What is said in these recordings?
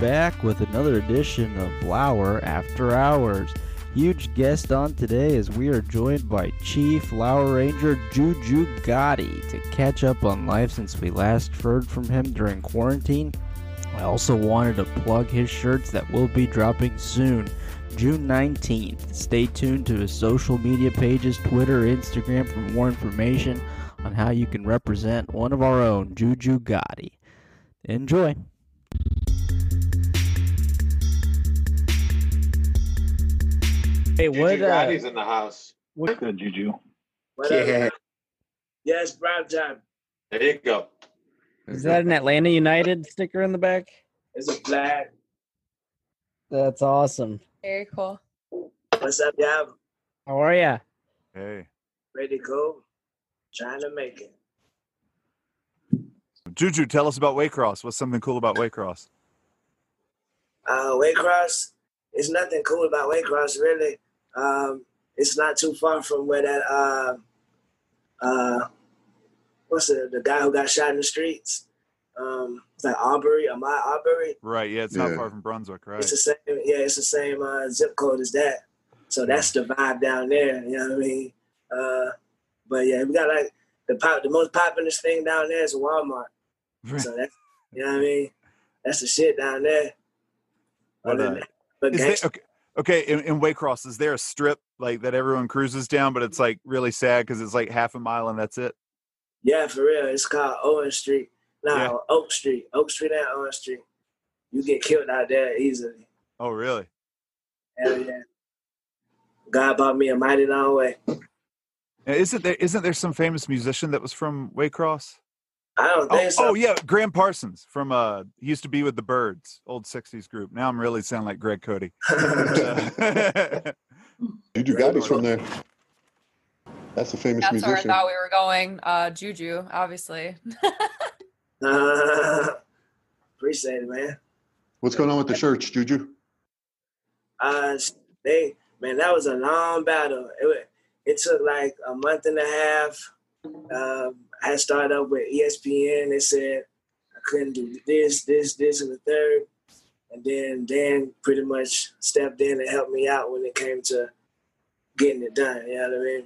Back with another edition of Lauer After Hours. Huge guest on today as we are joined by Chief Lauer Ranger Juju Gotti to catch up on life since we last heard from him during quarantine. I also wanted to plug his shirts that will be dropping soon, June 19th. Stay tuned to his social media pages, Twitter, Instagram for more information on how you can represent one of our own, Juju Gotti. Enjoy. Hey, Juju what? Uh, Gotti's in the house. what Good, Juju. What Yeah. up? Yes, prime time. There you go. is that an Atlanta United sticker in the back? It's a flag. That's awesome. Very cool. What's up, y'all? How are ya? Hey. Ready to go? Trying to make it. Juju, tell us about Waycross. What's something cool about Waycross? Uh, Waycross. It's nothing cool about Waycross, really. Um, it's not too far from where that uh, uh, what's the the guy who got shot in the streets? Um, it's like Aubrey, Ahmaud Aubrey. Right, yeah, it's not Yeah. far from Brunswick, right? It's the same. Yeah, it's the same uh, zip code as that. So that's the vibe down there. You know what I mean? Uh, but yeah, we got like the pop, the most popular thing down there is Walmart. So that's you know what I mean. That's the shit down there. But, Other uh, than that, but Is there, gangsta- okay, okay in, in Waycross, is there a strip like that everyone cruises down, but it's like really sad because it's like half a mile and that's it? yeah, for real. It's called Owen Street. No, Yeah. Oak Street. Oak Street and Owen Street. You get killed out there easily. Oh, really? Hell yeah. God bought me a mighty long way. And Isn't there isn't there some famous musician that was from Waycross? I don't Oh, so. oh yeah, Gram Parsons from uh he used to be with the Byrds, old '60s group. Now I'm really sounding like Greg Cote. Juju Gotti's from there. That's a famous That's where I musician. thought we were going. Uh, Juju, obviously. Appreciate it, man. What's going on with the shirts, Juju? Uh, they man, that was a long battle. It wa- it took like a month and a half. Um, I had started up with ESPN. They said I couldn't do this, this, this, and the third. And then Dan pretty much stepped in and helped me out when it came to getting it done. You know what I mean?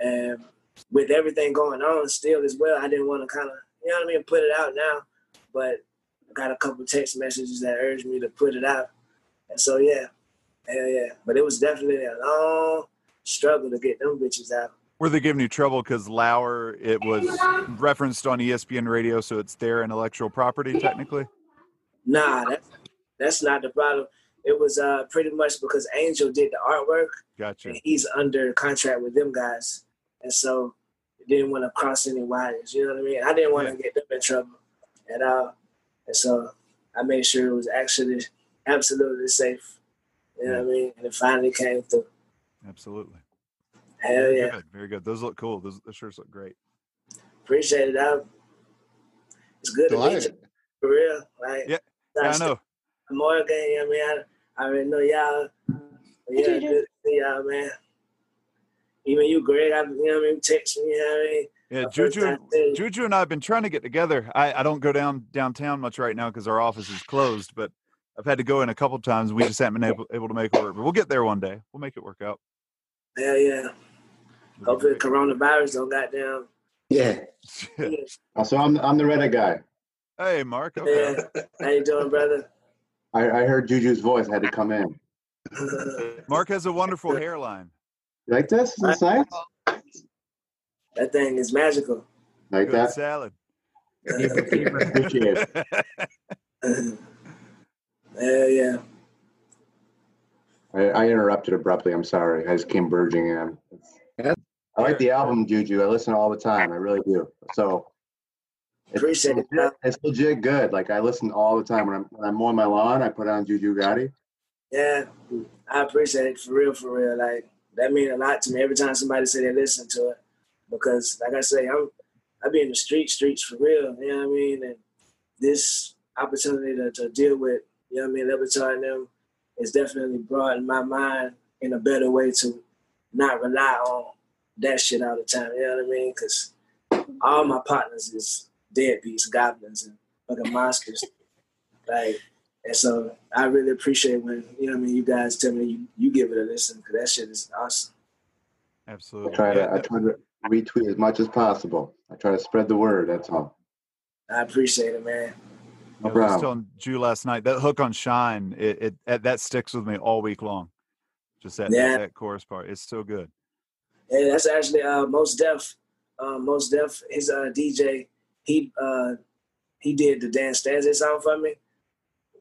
And with everything going on still as well, I didn't want to kind of, you know what I mean, put it out now. But I got a couple text messages that urged me to put it out. And so, yeah, hell yeah. But it was definitely a long struggle to get them bitches out. Were they giving you trouble because Lauer it was referenced on ESPN radio, so it's their intellectual property technically? Nah, that's, that's not the problem. It was uh, pretty much because Angel did the artwork Gotcha. and he's under contract with them guys. And so it didn't want to cross any wires. You know what I mean? I didn't want to get them in trouble at all, and so I made sure it was actually absolutely safe. You know what I mean? And it finally came through. Absolutely. Hell Very yeah, good. Very good. Those look cool. Those, those shirts look great. appreciate it. I, it's good to meet you for real. Like, Yeah, Yeah, I know. More game, you know what I mean? I, I already know y'all. Yeah, good to see y'all, man. Even you, Greg, I, you know what I mean? Text me, you know what I mean? Yeah, Juju, time. Juju and I have been trying to get together. I, I don't go down downtown much right now because our office is closed, but I've had to go in a couple times. We just haven't been able, able to make it work, but we'll get there one day. We'll make it work out. Hell yeah. It'll Hopefully, coronavirus don't goddamn. Yeah. Uh, So I'm I'm the Reddit guy. hey, Mark. Okay. Yeah. How you doing, brother? I, I heard Juju's voice. I had to come in. Mark has a wonderful hairline. You like this? Is this nice? that thing is magical. Like Good that? salad. Appreciate it. Hell yeah. I, I interrupted abruptly. I'm sorry. I just came burging in. I like the album, Juju. I listen all the time. I really do. So it's Appreciate it. legit, it's legit good. Like I listen all the time when I'm when I'm mowing my lawn. I put on Juju Gotti. Yeah, I appreciate it for real, for real. Like that mean a lot to me every time somebody say they listen to it, because like I say, I'm I be in the street streets for real. You know what I mean? And this opportunity to, to deal with, you know what I mean, Le Batard and them, is definitely broadened my mind in a better way to not rely on that shit all the time. You know what I mean? Because all my partners is deadbeats, goblins, and fucking monsters. like, and so I really appreciate when you know what I mean. You guys tell me you, you give it a listen because that shit is awesome. I Absolutely. try to I try to retweet as much as possible. I try to spread the word. That's all. I appreciate it, man. No I was problem. telling Jew last night that hook on shine, it, it, it that sticks with me all week long. Just that, Yeah. that, that chorus part. It's so good. And that's actually uh, most deaf. Uh, most deaf. His uh, DJ. He uh, he did the dance stanza song for me.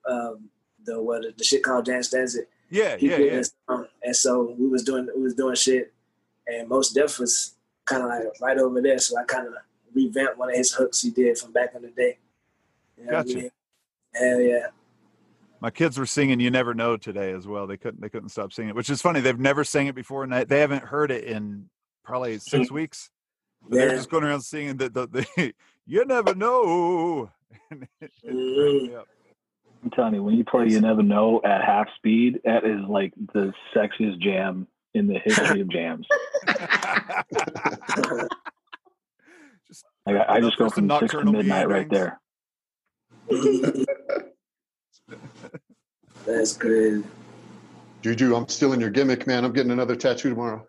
Um, the what the shit called dance stanza. Yeah, He yeah, did yeah. song. And so we was doing we was doing shit, and most deaf was kind of like right over there. So I kind of revamped one of his hooks he did from back in the day. You know what I Gotcha. mean? Hell yeah. My kids were singing "You Never Know" today as well. They couldn't they couldn't stop singing it, which is funny. They've never sang it before, and they, they haven't heard it in probably six weeks. But they're just going around singing the, the, the "You Never Know." And it- it cracked mm-hmm. me up. I'm telling you, when you play "You Never Know" at half speed, that is like the sexiest jam in the history of jams. Just Like, I, I just go from six to nocturnal midnight right there. That's crazy. Juju, I'm still in your gimmick, man. I'm getting another tattoo tomorrow.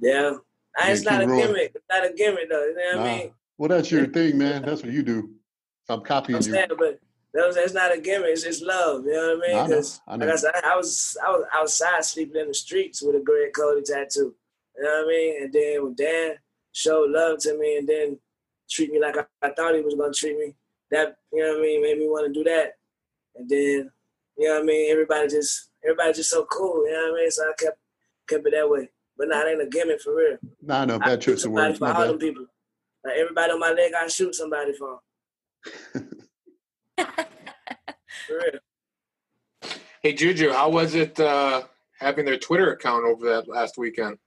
Yeah. Ah, I, it's not a rolling. gimmick. It's not a gimmick though. You know what I mean? Well, that's your thing, man. That's what you do. I'm copying I'm you. saying, but that was, that's not a gimmick. It's just love. You know what I I mean? know, 'Cause, I like know. I said, I was I was outside sleeping in the streets with a Greg Cote tattoo. You know what I mean? And then when Dan showed love to me and then treat me like I, I thought he was gonna treat me, that you know what I mean, made me want to do that. And then you know what I mean, everybody just everybody just so cool. You know what I mean? So I kept kept it that way. But nah, it ain't a gimmick for real. Nah, no, I bad shoot choice of somebody words. for My all them people. Like everybody on my leg, I shoot somebody for. for real. Hey Juju, how was it uh, having their Twitter account over that last weekend?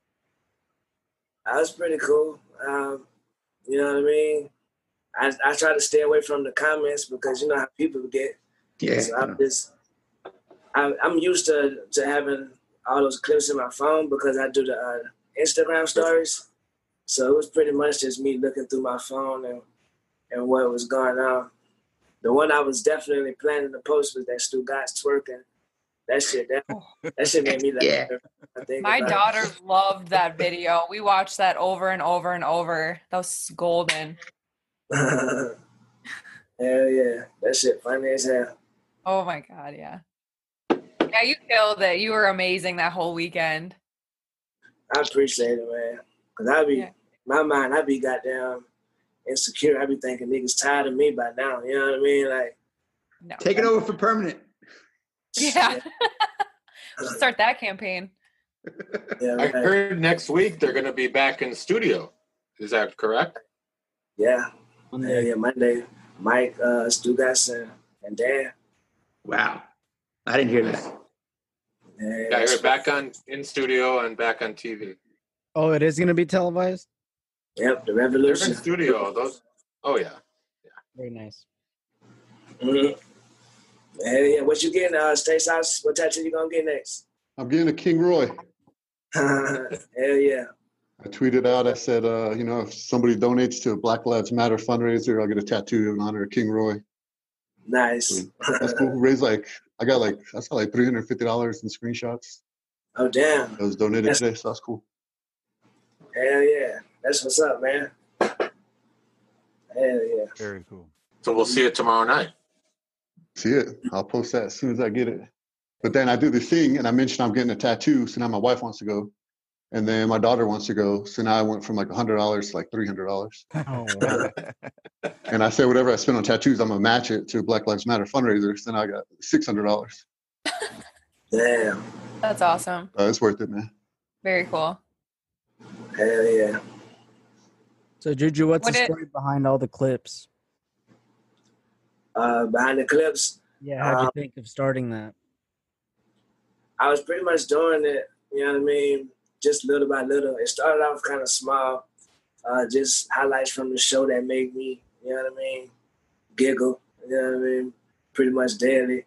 That was pretty cool. Um, you know what I mean? I, I try to stay away from the comments because you know how people get. Yeah. So I'm just, I'm, I'm used to, to having all those clips in my phone because I do the uh, Instagram stories. So it was pretty much just me looking through my phone and, and what was going on. The one I was definitely planning to post was that Stugotz twerking. That shit, that, that shit made me laugh. Yeah. My about it. daughter loved that video. We watched that over and over and over. That was golden. hell yeah, that shit funny as hell. Oh my god, yeah. Yeah, you killed it. You were amazing that whole weekend. I appreciate it, man. Cause I be Yeah. my mind, I'd be goddamn insecure. I'd be thinking niggas tired of me by now. You know what I mean? Like, No. Take it over for permanent. Yeah. Should Start that campaign. yeah, I heard next week they're going to be back in studio Is that correct? Yeah. Yeah, yeah, Monday. Mike, uh, Stugatson, and Dan. Wow. I didn't hear that. Yeah, Yeah, you're back on in studio and back on TV. Oh, it is going to be televised. Yep, the They're in revolution. studio. Those. Oh yeah. yeah. Very nice. Mm-hmm. Yeah, yeah. What you getting, uh, Stay Sauce? What tattoo you gonna get next? I'm getting a King Roy. Hell yeah. I tweeted out, I said, uh, you know, if somebody donates to a Black Lives Matter fundraiser, I'll get a tattoo in honor of King Roy. Nice. That's cool. Raised like, I got like, I saw like $350 in screenshots. Oh damn. That was donated That's- today, so that's cool. Hell yeah. That's what's up, man. Hell yeah. Very cool. So we'll see it tomorrow night. See it. I'll post that as soon as I get it. But then I do the thing and I mentioned I'm getting a tattoo. So now my wife wants to go. And then my daughter wants to go. So now I went from like $100 to like $300. Oh, wow. And I said, whatever I spend on tattoos, I'm going to match it to Black Lives Matter fundraisers. Then I got $600. Damn. That's awesome. Uh, it's worth it, man. Very cool. Hell yeah. So, Juju, what's What the it- story behind all the clips? Uh, behind the clips, Yeah, how'd you Um, think of starting that? I was pretty much doing it, you know what I mean? Just little by little. It started off kind of small, uh, just highlights from the show that made me, you know what I mean, giggle, you know what I mean, pretty much daily.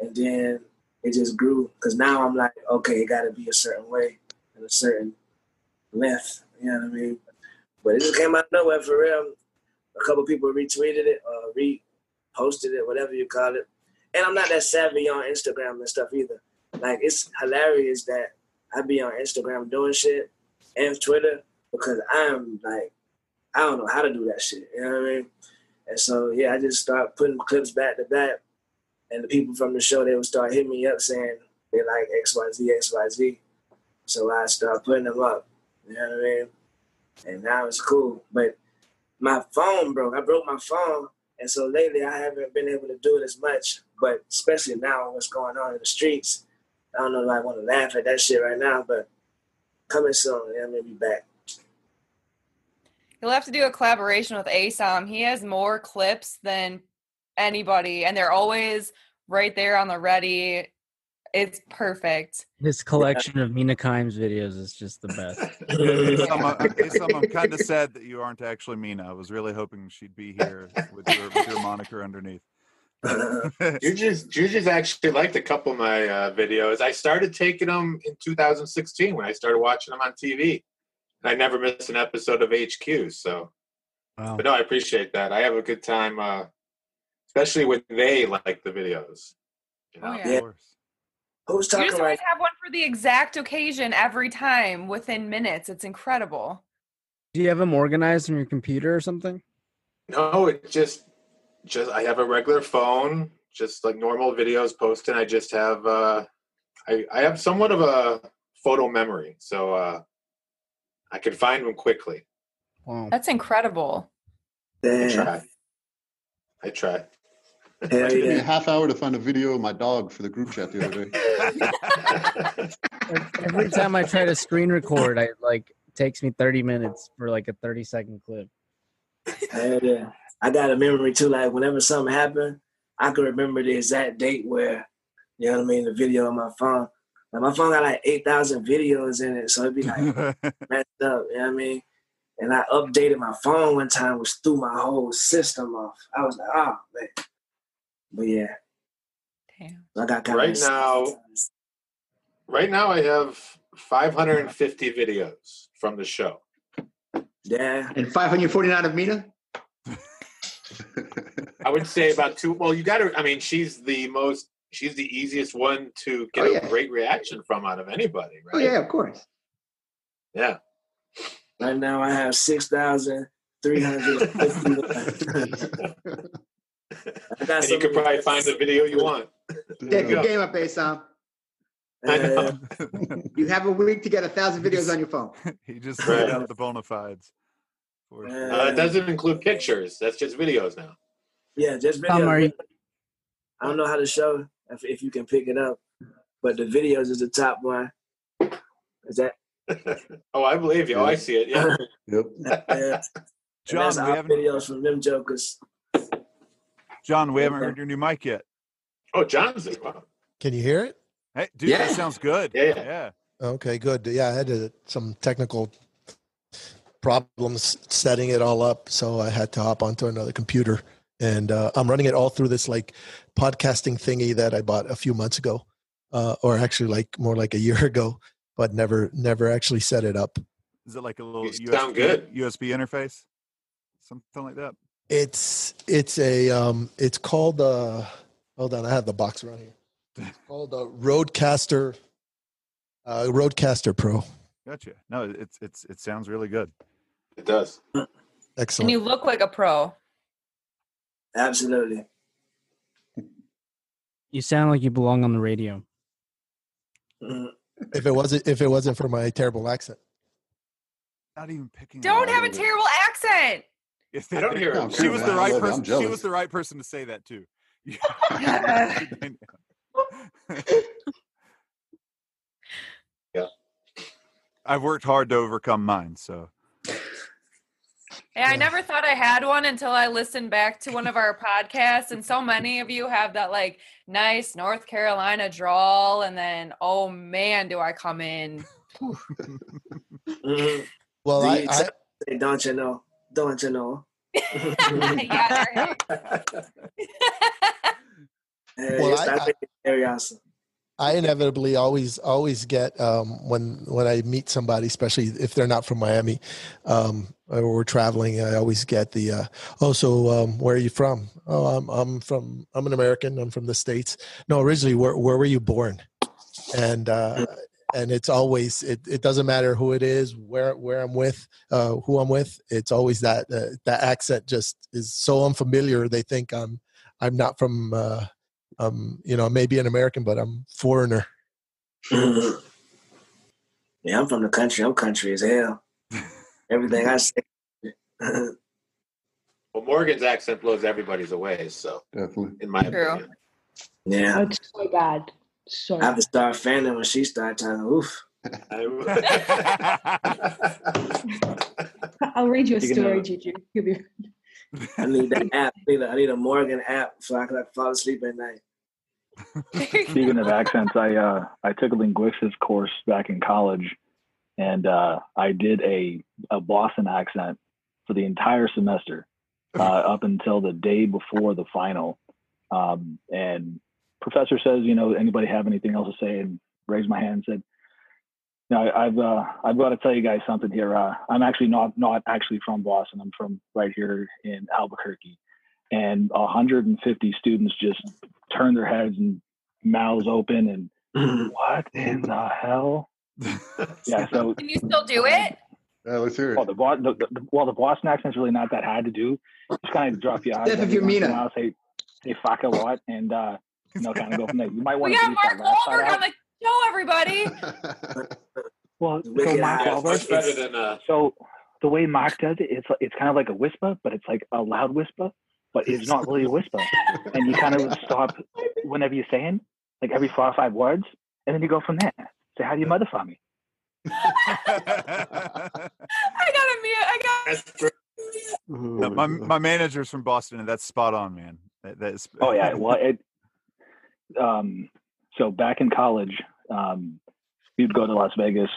And then it just grew because now I'm like, okay, it got to be a certain way and a certain length, you know what I mean? But it just came out of nowhere for real. A couple people retweeted it, uh, reposted it, whatever you call it. And I'm not that savvy on Instagram and stuff either. Like it's hilarious that I be on Instagram doing shit and Twitter because I'm like I don't know how to do that shit. You know what I mean? And so yeah, I just start putting clips back to back, and the people from the show they would start hitting me up saying they like X Y Z X Y Z. So I start putting them up. You know what I mean? And now it's cool. But my phone broke. I broke my phone. And so lately I haven't been able to do it as much. But especially now what's going on in the streets. I don't know if I want to laugh at that shit right now, but coming soon, yeah, I'm gonna be back. You'll have to do a collaboration with ASOM. He has more clips than anybody, and they're always right there on the ready. It's perfect. This collection of Mina Kimes videos is just the best. Some, uh, I'm kind of sad that you aren't actually Mina. I was really hoping she'd be here with your, with your moniker underneath. Juju's, Juju's actually liked a couple of my uh, videos. I started taking them in 2016 when I started watching them on TV. And I never missed an episode of HQ. So, Wow. but no, I appreciate that. I have a good time, uh, especially when they like the videos. You know? Oh, Of yeah. course. Who's You talking just right always have one for the exact occasion every time within minutes. It's incredible. Do you have them organized on your computer or something? No, it just just I have a regular phone, just like normal videos posting. I just have uh I I have somewhat of a photo memory, so uh I can find them quickly. Wow. That's incredible. I try. I try. It Hell took me a half hour to find a video of my dog for the group chat the other day. Every time I try to screen record, I like takes me 30 minutes for like a 30 second clip. Hell yeah. I got a memory too. Like whenever something happened, I could remember the exact date where, you know what I mean, the video on my phone. Like my phone got like eight thousand videos in it, so it'd be like messed up. You know what I mean? And I updated my phone one time, which threw my whole system off. I was like, oh man. But yeah, Damn. I got kind Right now, right now I have 550 videos from the show. Yeah. And 549 of Mina? I would say about two. Well, you got to. I mean, she's the most. She's the easiest one to get Oh, a great reaction from out of anybody, right? Oh, yeah, of course. Yeah. Right now I have six thousand three hundred fifty. And you could probably find the video you want. Take your game up, Asom. I know. You have a week to get a thousand videos on your phone. he just Right. laid out the bona fides. For sure. Uh, it doesn't include pictures. That's just videos now. Yeah, just Tom, are video. I don't know how to show if, if you can pick it up, but the videos is the top one. Is that oh, I believe you. Oh, I see it. Yeah. Yep. Yeah. John, we haven't videos from them jokers. John, we haven't heard your new mic yet. Oh, John's there. Wow. Can you hear it? Hey, dude, that Yeah. sounds good. Yeah, yeah. yeah. Okay, good. Yeah, I had uh some technical problems setting it all up, so I had to hop onto another computer, and uh, I'm running it all through this like podcasting thingy that I bought a few months ago, uh, or actually like more like a year ago, but never never actually set it up. Is it like a little You USB, sound good. USB interface? Something like that. It's it's a um it's called uh hold on I have the box around here. It's called a RODECaster uh RODECaster Pro. Gotcha. No, it's it's it sounds really good. It does. And Excellent. you look like a pro. Absolutely. You sound like you belong on the radio. Mhm. if it wasn't if it wasn't for my terrible accent. Not even picking. Don't up. have a terrible accent. Yes, I don't hear No, him. She was the right love it. I'm person. She was the right person to say that too. Yeah. I've worked hard to overcome mine, so And I never thought I had one until I listened back to one of our podcasts, and so many of you have that like nice North Carolina drawl, and then oh man, do I come in? Mhm. Well, I, The I don't you know? Don't you know? yeah, right. Well, I- I- very awesome. I inevitably always always get um, when when I meet somebody, especially if they're not from Miami, um, or we're traveling. I always get the uh, oh, so um, where are you from? Oh, I'm I'm from I'm an American. I'm from the states. No, originally, where where were you born? And uh, and it's always it, it doesn't matter who it is, where where I'm with, uh, who I'm with. It's always that uh, that accent just is so unfamiliar. They think I'm I'm not from. Um, you know, maybe an American, but I'm foreigner. Yeah, I'm from the country. I'm country as hell. Everything I say. Well, Morgan's accent blows everybody's away. So, Definitely. in my True. opinion, yeah. Oh, it's so bad. So I have to start fanning when she starts talking. Oof. I'll read you a Speaking story, of- Juju. You'll be I need that app. I need a, I need a Morgan app so I can like, fall asleep at night. Speaking of accents, I uh, I took a linguistics course back in college, and uh, I did a a Boston accent for the entire semester uh, up until the day before the final. Um, and professor says, you know, anybody have anything else to say? And raised my hand and said, no, I- I've uh, I've got to tell you guys something here. Uh, I'm actually not not actually from Boston. I'm from right here in Albuquerque, and 150 students just turned their heads and mouths open and what in the hell? Yeah, so Can you still do it? Yeah, let's hear well it. the, Bo- the, the well the Boston accent's really not that hard to do. Just kind of drop your eyes. Steph, if every you're once in a Say say fuck a lot and uh, you know kind of go from there. You might We want to got Mark that last part Wahlberg out. on the show, everybody. Well, so Mark eyes. yeah, it's Wahlberg, than uh, so the way Mark does it, it's it's kind of like a whisper, but it's like a loud whisper, but it's not really a whisper. And you kind of stop whenever you're saying, like every four or five words, and then you go from there. Say, how do you mother for me? I gotta mute. I got. that's great. No, my my manager's from Boston, and that's spot on, man. That, that's Oh yeah, well it. Um, so back in college, um, we'd go to Las Vegas,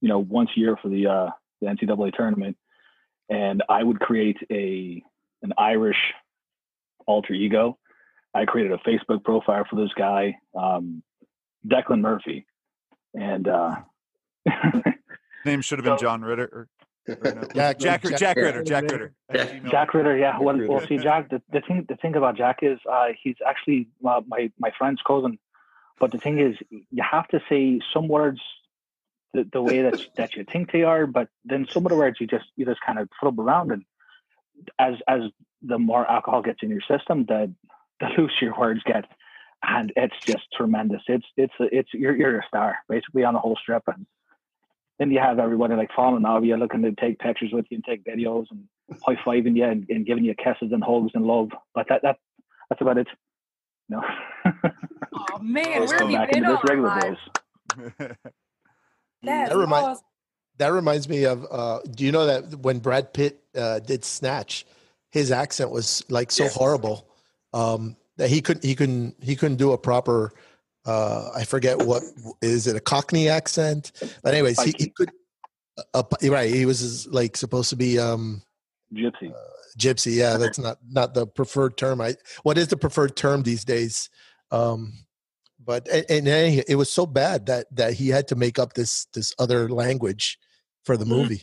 you know, once a year for the uh, the NCAA tournament, and I would create a an Irish alter ego. I created a Facebook profile for this guy, um, Declan Murphy, and uh, name should have been So- John Ritter. Or, or no, Jack- Jack, Jack Jack, Ritter. Ritter. Jack Ritter. Jack Ritter, yeah. Well, Jack well, see, Jack. The, the thing, the thing about Jack is, uh, he's actually uh, my my friend's cousin. But the thing is, you have to say some words the, the way that that you think they are, but then some of the words you just you just kind of flub around, and as as the more alcohol gets in your system, the the looser your words get, and it's just tremendous. It's it's it's you're you're a star basically on the whole strip, and then you have everybody like falling over you, looking to take pictures with you and take videos and high fiving you and, and giving you kisses and hugs and love. But that that that's about it. No. Oh man, where go have you been all regular our days. lives? That remind- awesome. That reminds me of. Uh, do you know that when Brad Pitt uh, did Snatch, his accent was like so horrible um, that he couldn't he couldn't he couldn't do a proper. Uh, I forget what is it a Cockney accent, but anyways, he, he could. Uh, right, he was like supposed to be um, gypsy. Gypsy, yeah, that's not not the preferred term. I what is the preferred term these days? Um, but and, and it was so bad that that he had to make up this this other language for the Mhm. movie,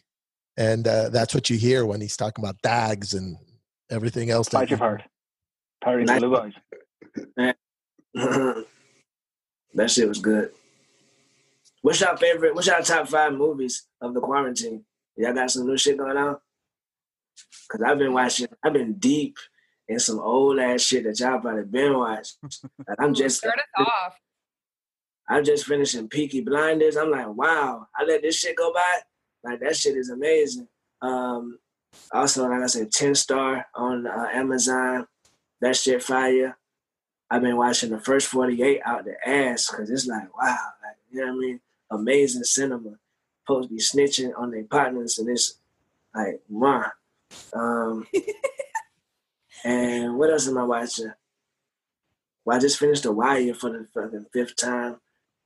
and uh, that's what you hear when he's talking about dags and everything else. Fight your part. Pirates of the Boys. that shit was good. What's your favorite? What's your top five movies of the quarantine? Y'all got some new shit going on? Cause I've been watching. I've been deep in some old ass shit that y'all probably been watching. Like, I'm just. Start us off. I'm just finishing Peaky Blinders. I'm like, wow, I let this shit go by. Like that shit is amazing. Um, also, like I said, Tin Star on uh, Amazon. That shit fire. I've been watching the first 48 out the ass because it's like, wow, like you know what I mean? Amazing cinema. Supposed to be snitching on their partners, and it's like, wow. Um, and what else am I watching? Well, I just finished The Wire for the fucking fifth time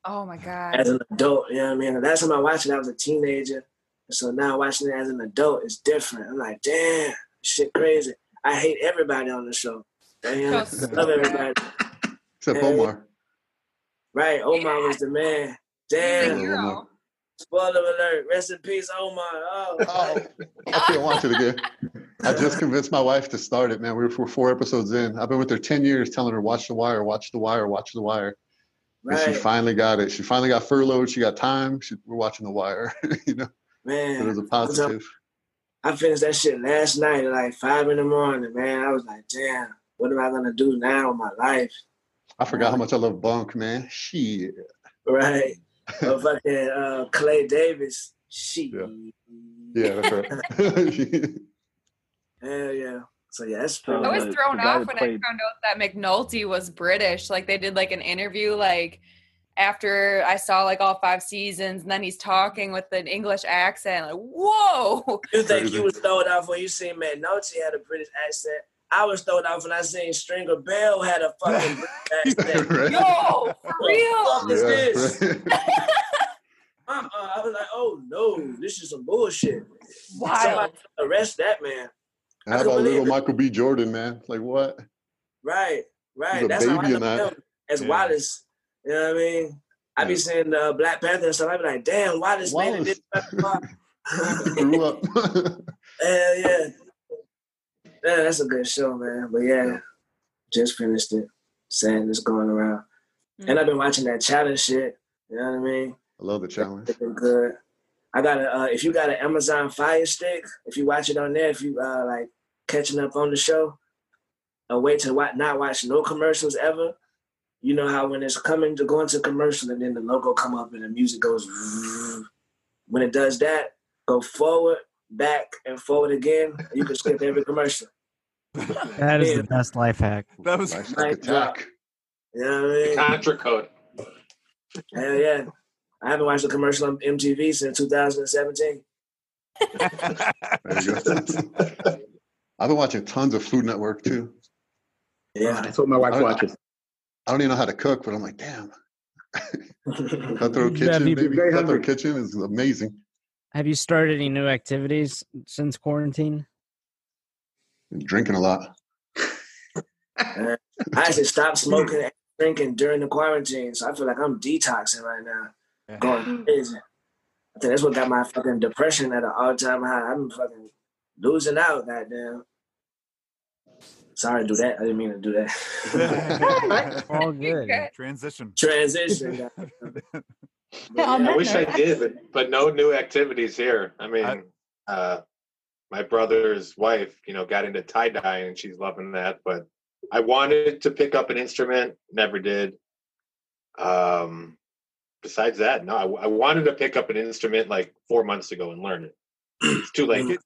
Oh my god. as an adult. You know what I mean? The last time I watched it, I was a teenager. So now watching it as an adult is different. I'm like, damn, shit crazy. I hate everybody on the show. Damn, I love everybody. Except Hey. Omar. Right, Omar was the man. Damn. Spoiler alert. Rest in peace, Omar. Oh. oh, I can't watch it again. I just convinced my wife to start it, man. We were, we're four episodes in. I've been with her 10 years telling her, watch The Wire, watch The Wire, watch The Wire. And she finally got it. She finally got furloughed. She got time. She, we're watching The Wire. you know, man. it was a positive. I finished that shit last night at like five in the morning, man. I was like, damn, what am I gonna do now with my life? I forgot how much I love Bunk, man. Shit. Right. Oh, fucking uh, Clay Davis. She. Yeah, that's right. Hell yeah. So yeah, that's I was thrown off that when I found out that McNulty was British. Like they did like an interview like after I saw like all five seasons, and then he's talking with an English accent. Like, whoa! You think you was thrown off when you seen McNulty had a British accent? I was thrown off when I seen Stringer Bell had a fucking British accent. Yo, for real? What the fuck is this? uh-uh. I was like, oh no, this is some bullshit. Wild. Somebody arrest that man. And how about little Michael B. Jordan, man? Like what? Right, right. He's a That's how I baby know in that. him as Yeah. Wallace. You know what I mean? I be seeing uh, Black Panther and stuff. I be like, damn, Wallace, made it this far. Grew up. Hell yeah. Yeah, that's a good show, man. But yeah, just finished it. Sadness going around. And I've been watching that challenge shit. You know what I mean? I love the challenge. It's been good. I got a uh, if you got an Amazon Fire Stick, if you watch it on there, if you uh like catching up on the show, a way to not watch no commercials ever. You know how when it's coming to go into commercial and then the logo come up and the music goes when it does that, go forward, back, and forward again. You can skip every commercial. That is the best life hack. That was Mic drop. You know I mean? Contra code. Hell yeah. I haven't watched a commercial on MTV since 2017. There you go. I've been watching tons of Food Network too. Yeah, that's what my wife I watches. I don't even know how to cook, but I'm like, damn. Cutthroat Kitchen, baby. Cutthroat. Kitchen is amazing. Have you started any new activities since quarantine? Drinking a lot. I actually stopped smoking and drinking during the quarantine, so I feel like I'm detoxing right now. Going crazy. I think that's what got my fucking depression at an all time high. I'm fucking losing out, goddamn. Sorry to do that. I didn't mean to do that. All good. Transition. Transition. Goddamn. I wish I did, but, but no new activities here. I mean, uh, my brother's wife, you know, got into tie dye and she's loving that. But I wanted to pick up an instrument, never did. Um, besides that, no, I, I wanted to pick up an instrument like four months ago and learn it. It's too late.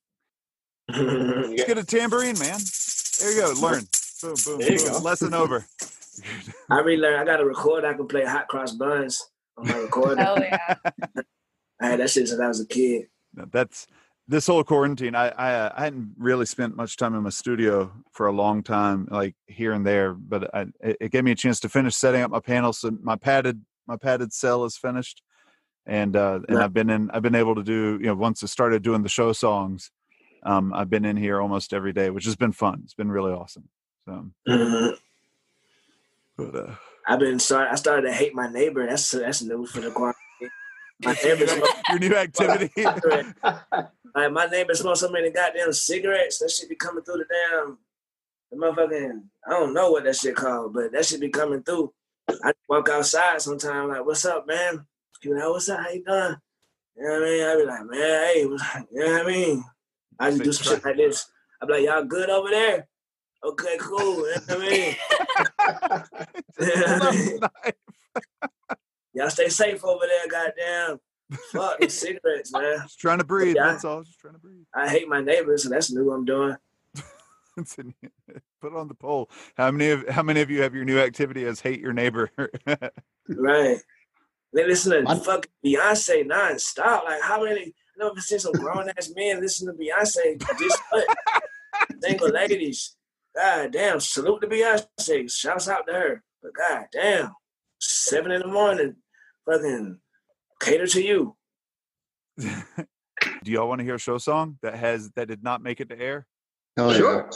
Let's get a tambourine, man. There you go. Learn. Boom, boom, There you boom. go. Lesson over. I relearned. I got a record. I can play hot cross buns on my recorder. Hell yeah. I had that shit since I was a kid. that's this whole quarantine. I, I uh, I hadn't really spent much time in my studio for a long time, like here and there. But I, it it gave me a chance to finish setting up my panel. So my padded my padded cell is finished, and uh, and Yeah. I've been in. I've been able to do you know once I started doing the show songs. Um, I've been in here almost every day, which has been fun. It's been really awesome. So, Mhm. but uh, I've been start. I started to hate my neighbor. That's that's new for the quarantine. My neighbor your new activity. like my neighbor smokes so many goddamn cigarettes. That shit be coming through the damn. The motherfucking. I don't know what that shit called, but that shit be coming through. I walk outside sometimes like, "What's up, man?" He be like, "What's up? How you doing?" You know what I mean? I be like, "Man, hey," you know what I mean? I just do some shit like this. I be like, "Y'all good over there?" Okay, cool. You know what I mean? You know what I mean? Y'all stay safe over there, goddamn. Fuck the cigarettes, man. Just trying to breathe. Yeah. That's all. Just trying to breathe. I hate my neighbors, so that's new I'm doing. Put it on the poll. How many of how many of you have your new activity as hate your neighbor? Right. They listen to fucking Beyonce nonstop. Like how many I never seen some grown ass men listen to Beyonce this what? Single ladies. God damn, salute to Beyonce. Shouts out to her. But god damn. Seven in the morning, fucking cater to you. Do y'all want to hear a show song that has that did not make it to air? Hell yeah. Sure.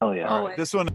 Hell yeah. All right, this one.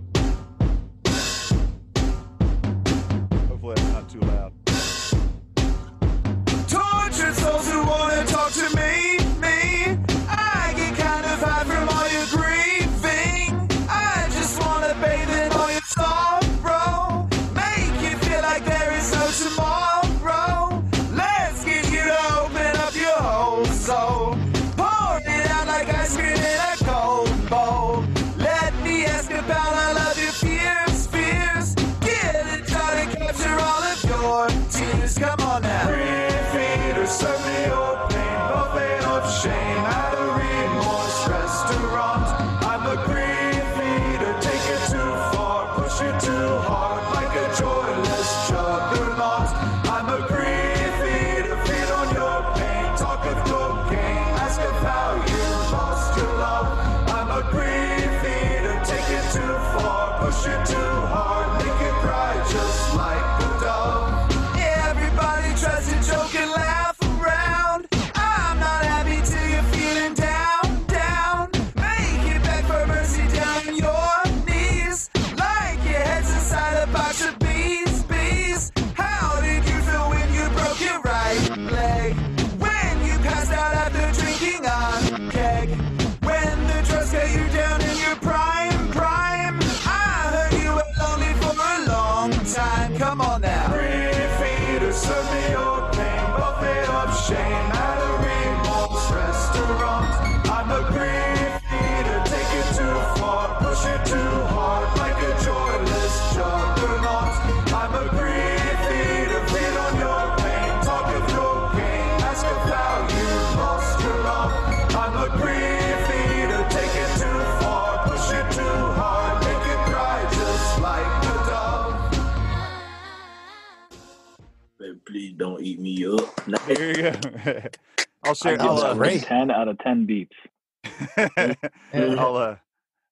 I'll I share. give I'll, that uh, one ten out of ten beats. I'll uh,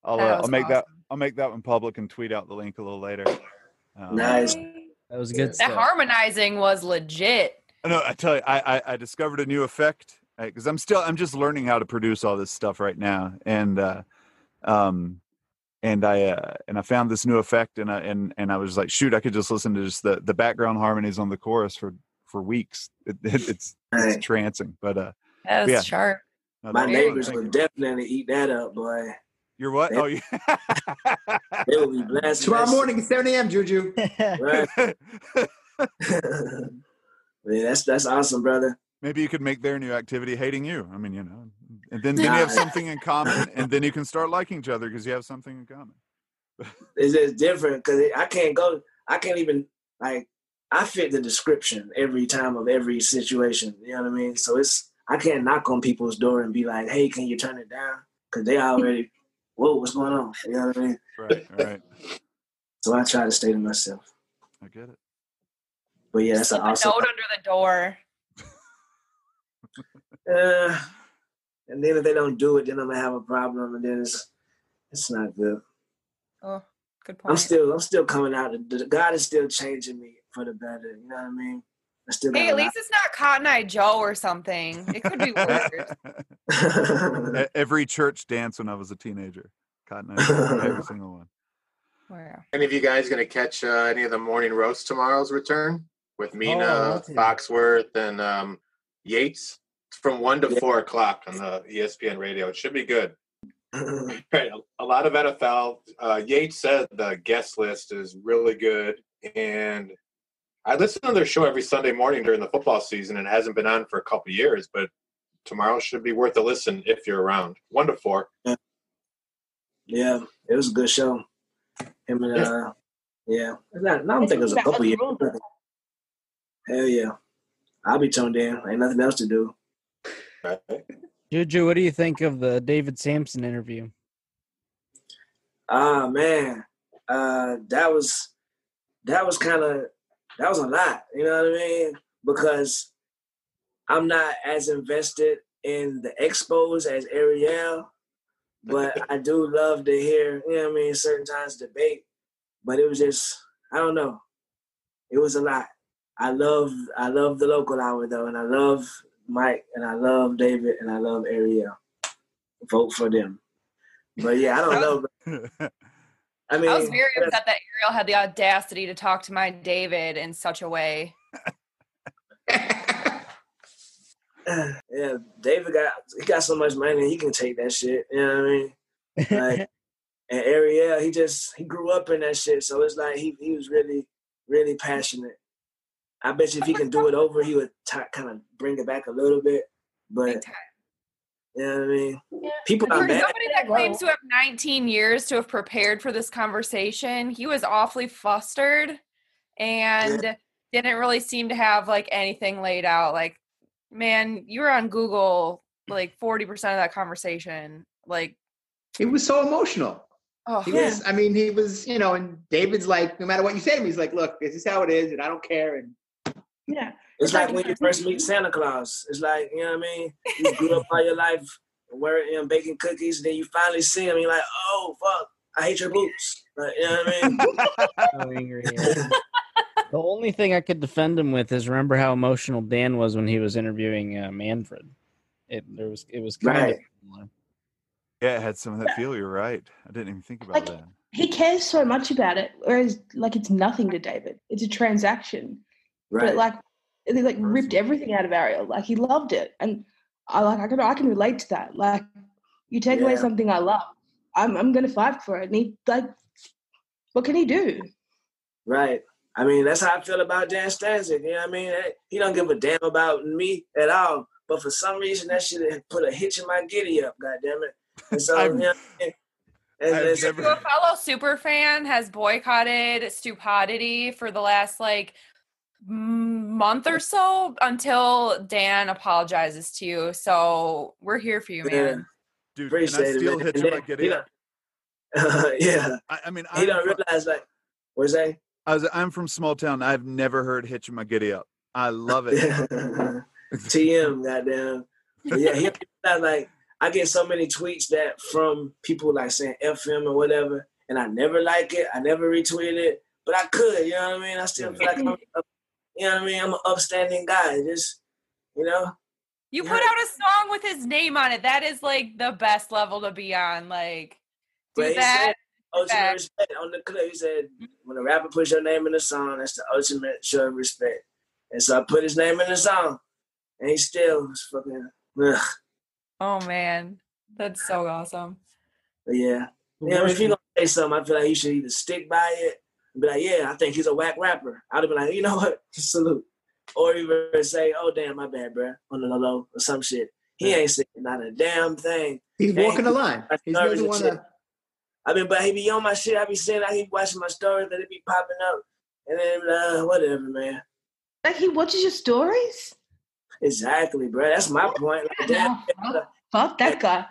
I'll That uh, I'll was make that I'll make that one public and tweet out the link a little later. Um, Nice. That was good That stuff. harmonizing was legit. No, I tell you, I I, I discovered a new effect because I'm still I'm just learning how to produce all this stuff right now, and uh, um, and I uh, and I found this new effect, and I and and I was like, shoot, I could just listen to just the the background harmonies on the chorus for for weeks. It, it, it's Right. it's trancing, but uh, That was Yeah. sharp. no, My neighbors thank would definitely eat that up, boy. You're what? They- Oh, yeah. They would be blasting. Tomorrow morning at 7 a.m., Juju. shit. Right. Man, that's that's awesome, brother. Maybe you could make their new activity hating you. I mean, you know, and then, then you have something in common, and then you can start liking each other because you have something in common. It's just different because I can't go. I can't even like. I fit the description every time of every situation. You know what I mean? So it's I can't knock on people's door and be like, "Hey, can you turn it down?" Because they already, whoa, what's going on? You know what I mean? Right, right. So I try to stay to myself. I get it. But yeah, that's Slip an awesome. note under the door. Uh, And then if they don't do it, then I'm gonna have a problem, and then it's it's not good. Oh, good point. I'm still I'm still coming out. The- the- God is still changing me for the better. You know what I mean? I still Hey, a at lot- least it's not Cotton Eye Joe or something. It could be worse. Every church dance when I was a teenager. Cotton Eye Joe, every single one. Wow. Any of you guys going to catch uh, any of the morning roast tomorrow's return with Mina, Oh. Foxworth, and um, Yates? It's from one to four o'clock on the ESPN radio. It should be good. Right, a- a lot of NFL. Uh, Yates said the guest list is really good, and I listen to their show every Sunday morning during the football season, and it hasn't been on for a couple years. But tomorrow should be worth a listen if you're around. One to four. Yeah, it was a good show. Him and uh, yeah. Now, now I'm thinking it was a About couple years. Hell yeah, I'll be tuned in. Ain't nothing else to do. Juju, what do you think of the David Samson interview? Ah man, uh, that was that was kind of that was a lot. You know what I mean? Because I'm not as invested in the Expos as Ariel, but I do love to hear. You know what I mean? Certain times debate, but it was just I don't know. It was a lot. I love I love the local hour though, and I love Mike, and I love David, and I love Ariel. Vote for them. But yeah, I don't know. I mean, I was very upset that Ariel had the audacity to talk to my David in such a way. yeah, David got he got so much money he can take that shit. You know what I mean? Like, and Ariel, he just he grew up in that shit, so it's like he he was really really passionate. I bet you if he can do it over, he would t- kind of bring it back a little bit. But you know what I mean? People For are mad. somebody that claims to have 19 years to have prepared for this conversation, he was awfully flustered and didn't really seem to have like anything laid out. Like, man, you were on Google like 40% of that conversation. Like, He was so emotional. oh, He was, I mean, he was, you know, and David's like, no matter what you say to me, he's like, look, this is how it is, and I don't care. And yeah, It's like when you first meet Santa Claus. It's like, you know what I mean? You grew up all your life wearing you know, baking cookies, then you finally see him, and you're like, oh fuck, I hate your boots. Like, you know what I mean? So angry. the only thing I could defend him with is remember how emotional Dan was when he was interviewing uh, Manfred. It there was it was kind Right. of similar. Yeah, it had some of that feel. You're right. I didn't even think about Like- that. he cares so much about it, whereas like it's nothing to David. It's a transaction. Right. But like they like ripped everything out of Ariel. Like he loved it, and I like I can I can relate to that. Like you take away something I love, I'm I'm gonna fight for it. And he like, what can he do? Right. I mean, that's how I feel about Dan Stanzik. You know what I mean? He don't give a damn about me at all. But for some reason, that shit had put a hitch in my giddy up. God damn it! And so, you know, what And I've never- a fellow super fan has boycotted Stupidity for the last like m- month or so until Dan apologizes to you. So we're here for you, man. Dude, Appreciate can I still man. hit And you like get you yeah. I, I mean, He I'm don't realize like what's that? I was, I'm from small town. I've never heard "Hitch My Giddy Up." I love it. TM, goddamn. But yeah, he realized, like I get so many tweets that from people like saying FM or whatever, and I never like it. I never retweet it, but I could. You know what I mean? I still feel like I'm, a- you know what I mean. I'm an upstanding guy. Just you know. You put out a song with his name on it. That is like the best level to be on. Like, do But that. said ultimate respect on the clip. He said mm-hmm. when a rapper puts your name in the song, that's the ultimate show of respect. And so I put his name in the song, and he still was fucking. Ugh. Oh man, that's so awesome. But yeah. Yeah, I mean, if you're gonna say something, I feel like you should either stick by it and be like, yeah, I think he's a whack rapper. I'd have been like, you know what? Salute. Or even say, oh damn, my bad, bro, on the low low or some shit. He ain't saying not a damn thing. he's Ain't- walking the line. He Stories doesn't and want shit. to. I mean, but he be on my shit. I be saying I keep watching my stories that it be popping up. And then uh, whatever, man. Like he watches your stories. Exactly, bro. That's my point. Like, damn, Fuck that guy.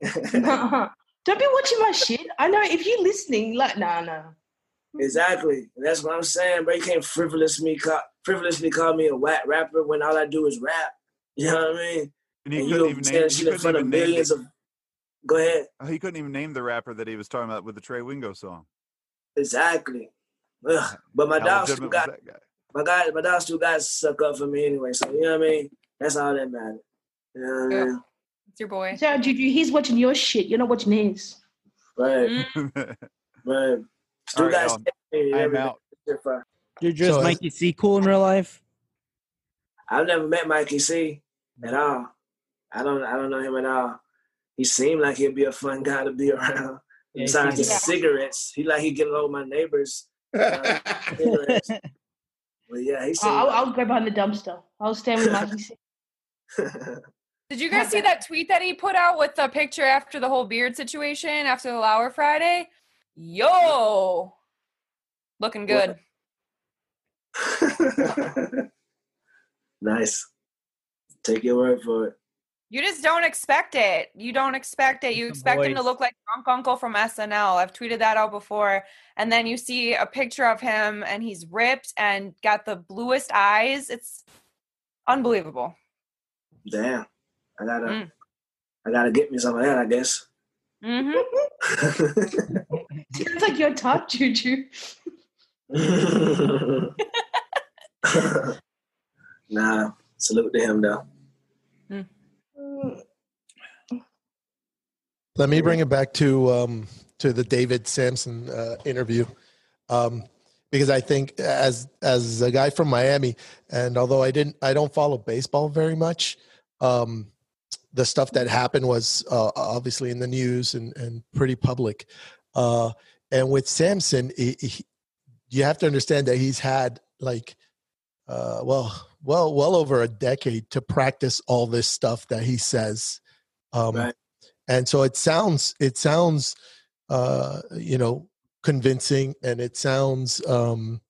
Don't be watching my shit. I know if you're listening, like, nah, nah. Exactly. That's what I'm saying, bro. You can't frivolously call, frivolously call me a whack rapper when all I do is rap. You know what I mean? And he And couldn't you even saying name. shit He in front of even millions of. Go ahead. Uh, he couldn't even name the rapper that he was talking about with the Trey Wingo song. Exactly. Ugh. But my How dog still got my guy. My dog still got suck up for me anyway. So you know what I mean. That's all that matters. You know what I mean? It's your boy. So Juju, he's watching your shit. You're not watching his. Right. Right. Still All right, got. y'all. stay I'm out. If, Juju, is So- Mikey C cool in real life? I've never met Mikey C at all. I don't. I don't know him at all. He seemed like he'd be a fun guy to be around. Yeah, Besides the seems- cigarettes, he like he get along with my neighbors. uh. But yeah, he seemed. I'll, I'll go behind the dumpster. I'll stand with Mikey C. Did you guys see that tweet that he put out with the picture after the whole beard situation after the Lauer Friday? Yo, looking good. nice. Take your word for it. You just don't expect it. You don't expect it. You expect him to look like Drunk Uncle from SNL. I've tweeted that out before. And then you see a picture of him and he's ripped and got the bluest eyes. It's unbelievable. Damn. I gotta. Mm. I gotta get me some of that. I guess. Mm-hmm. Sounds like your top Juju. nah. Salute to him though. Let me bring it back to um, to the David Samson uh, interview, um, because I think as as a guy from Miami, and although I didn't, I don't follow baseball very much. Um, the stuff that happened was uh, obviously in the news and, and pretty public. Uh, and with Samson, he, he, you have to understand that he's had like, uh, well, well, well over a decade to practice all this stuff that he says. Um, And so it sounds, it sounds, uh, you know, convincing, and it sounds, um,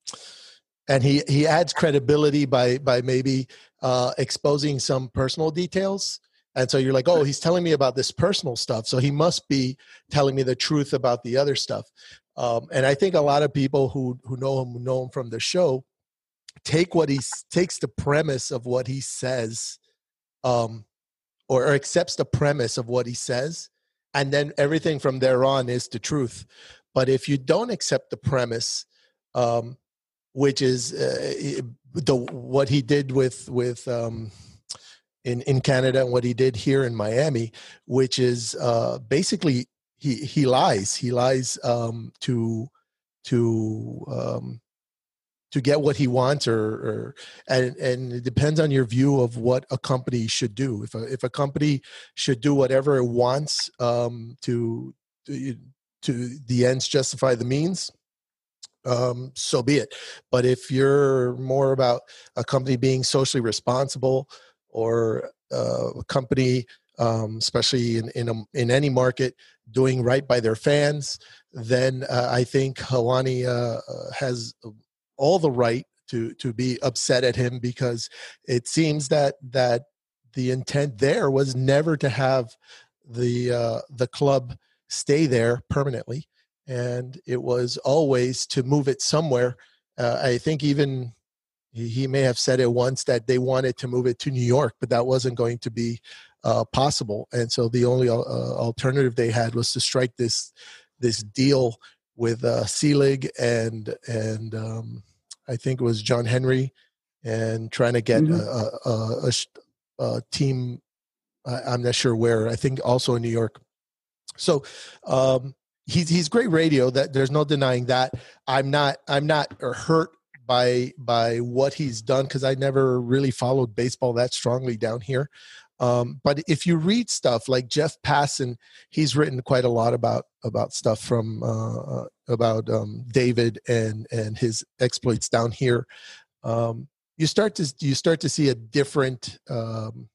and he he adds credibility by by maybe uh, exposing some personal details. And so you're like, oh, he's telling me about this personal stuff, so he must be telling me the truth about the other stuff. Um, and I think a lot of people who who know him know him from the show take what he takes the premise of what he says, um, or, or accepts the premise of what he says, and then everything from there on is the truth. But if you don't accept the premise, um, which is uh, the what he did with with um, in in Canada and what he did here in Miami, which is uh, basically he he lies. He lies um, to to um, to get what he wants, or, or and and it depends on your view of what a company should do. If a if a company should do whatever it wants um, to to to the ends justify the means, um, so be it. But if you're more about a company being socially responsible or uh, a company, um, especially in in, a, in any market, doing right by their fans, then uh, I think Helwani uh, uh, has all the right to to be upset at him because it seems that that the intent there was never to have the the club stay there permanently and it was always to move it somewhere. I think even he, may have said it once that they wanted to move it to New York, but that wasn't going to be uh, possible. And so the only uh, alternative they had was to strike this this deal with uh, Selig and and um, I think it was John Henry, and trying to get Mhm. a, a, a, a, team. I'm not sure where. I think also in New York. So um, he's he's great radio. That there's no denying that. I'm not I'm not hurt by by what he's done because I never really followed baseball that strongly down here. Um, but if you read stuff like Jeff Passan, he's written quite a lot about about stuff from uh, uh, about um, David and and his exploits down here. Um, you start to you start to see a different um,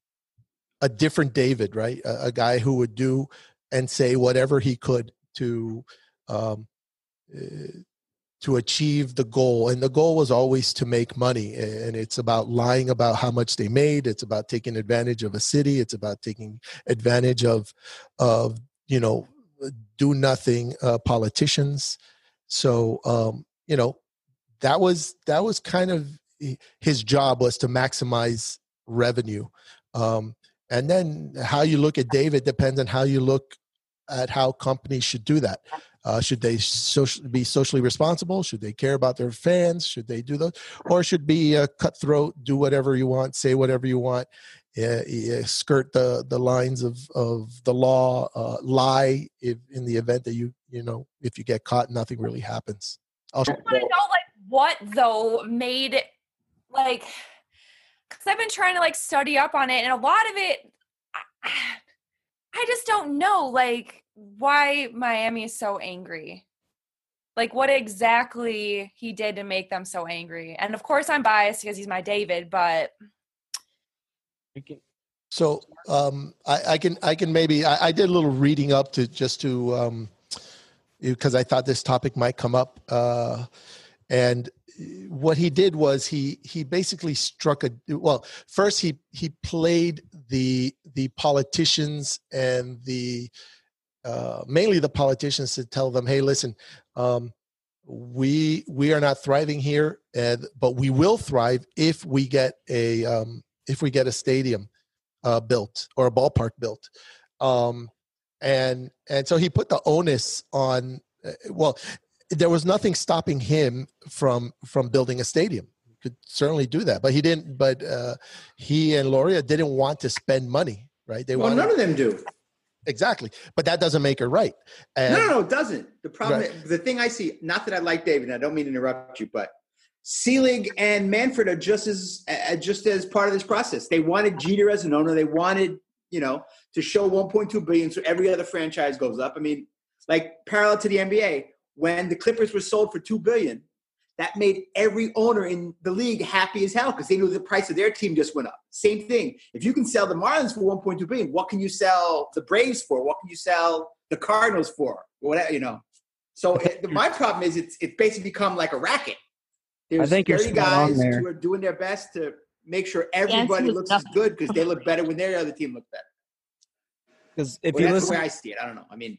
a different David, right? A, a guy who would do and say whatever he could to uh, to achieve the goal. And the goal was always to make money. And it's about lying about how much they made. It's about taking advantage of a city. It's about taking advantage of of you know do nothing uh, politicians. So um you know that was that was kind of his job was to maximize revenue. Um and then how you look at David depends on how you look at how companies should do that. Uh, should they social, be socially responsible? Should they care about their fans? Should they do those, or should be uh, cutthroat, do whatever you want, say whatever you want, uh, skirt the the lines of of the law, uh, lie if in the event that you you know if you get caught, nothing really happens. I'll, I want to know like what though made it like because I've been trying to like study up on it, and a lot of it, I, I just don't know like why Miami is so angry. Like what exactly he did to make them so angry. And of course I'm biased because he's my David, but So um, I, I can I can maybe I, I did a little reading up to just to um, because I thought this topic might come up, uh, and what he did was he he basically struck a well first he he played the the politicians and the uh, mainly the politicians to tell them hey listen um, we we are not thriving here and but we will thrive if we get a um, if we get a stadium uh, built or a ballpark built. Um, and and so he put the onus on uh, well there was nothing stopping him from from building a stadium. He could certainly do that but he didn't but uh, he and Loria didn't want to spend money right? They Well, wanted, none of them do. Exactly but that doesn't make it right and no, no, no, it doesn't. The problem, Right. the thing I see, not that I like David, and I don't mean to interrupt you, but Selig and Manfred are just as uh, just as part of this process. They wanted Jeter as an owner. They wanted, you know, to show 1.2 billion so every other franchise goes up. I mean, like parallel to the NBA, when the Clippers were sold for two billion, that made every owner in the league happy as hell because they knew the price of their team just went up. Same thing. If you can sell the Marlins for 1.2 billion, what can you sell the Braves for? What can you sell the Cardinals for? Whatever, you know. So it, my problem is it's it's basically become like a racket. There's think you're 30 spot on guys there. who are doing their best to make sure everybody was looks as good because they look better when their other team looks better. Because if Well, you that's listen, the way I see it. I don't know. I mean,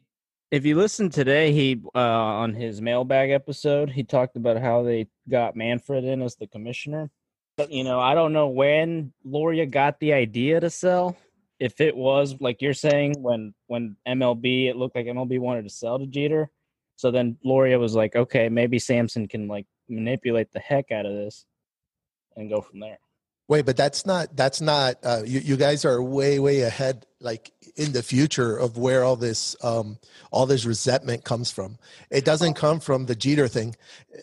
if you listen today, he uh, on his mailbag episode, he talked about how they got Manfred in as the commissioner. But you know, I don't know when Loria got the idea to sell. If it was like you're saying, when when MLB, it looked like MLB wanted to sell to Jeter. So then Loria was like, okay, maybe Samson can like manipulate the heck out of this and go from there. Wait, but that's not that's not uh, you. You guys are way way ahead, like in the future of where all this um, all this resentment comes from. It doesn't come from the Jeter thing.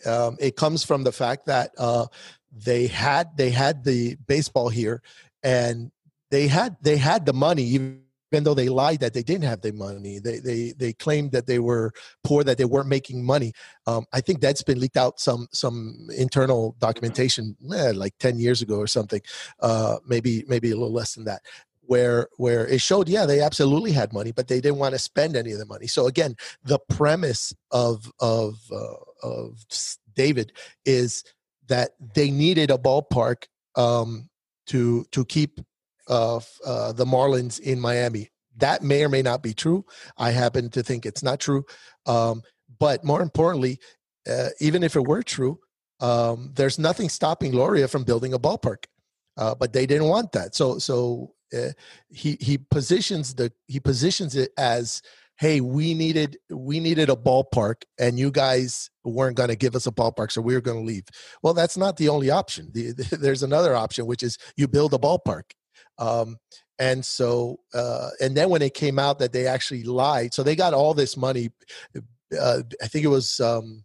Um, it comes from the fact that uh, they had they had the baseball here, and they had they had the money even. Even though they lied that they didn't have the money, they they they claimed that they were poor, that they weren't making money. Um, I think that's been leaked out some some internal documentation eh, like 10 years ago or something uh, maybe maybe a little less than that where where it showed yeah they absolutely had money but they didn't want to spend any of the money so again the premise of of uh, of david is that they needed a ballpark um, to to keep uh, f- uh, the marlins in miami that may or may not be true i happen to think it's not true um, but more importantly uh, even if it were true um, there's nothing stopping Loria from building a ballpark, uh, but they didn't want that. So so uh, he he positions the he positions it as, hey, we needed we needed a ballpark, and you guys weren't going to give us a ballpark, so we were going to leave. Well, that's not the only option. The, there's another option, which is you build a ballpark. Um, and so, uh, and then when it came out that they actually lied, so they got all this money. Uh, I think it was. Um,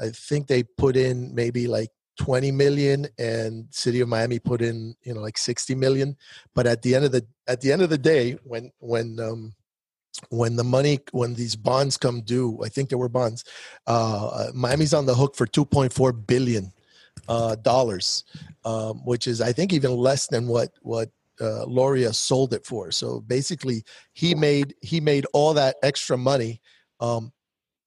I think they put in maybe like 20 million and city of Miami put in, you know, like 60 million. But at the end of the at the end of the day, when when um when the money when these bonds come due, I think there were bonds, uh Miami's on the hook for 2.4 billion uh dollars, um, which is I think even less than what what uh, Loria sold it for. So basically, he made he made all that extra money um,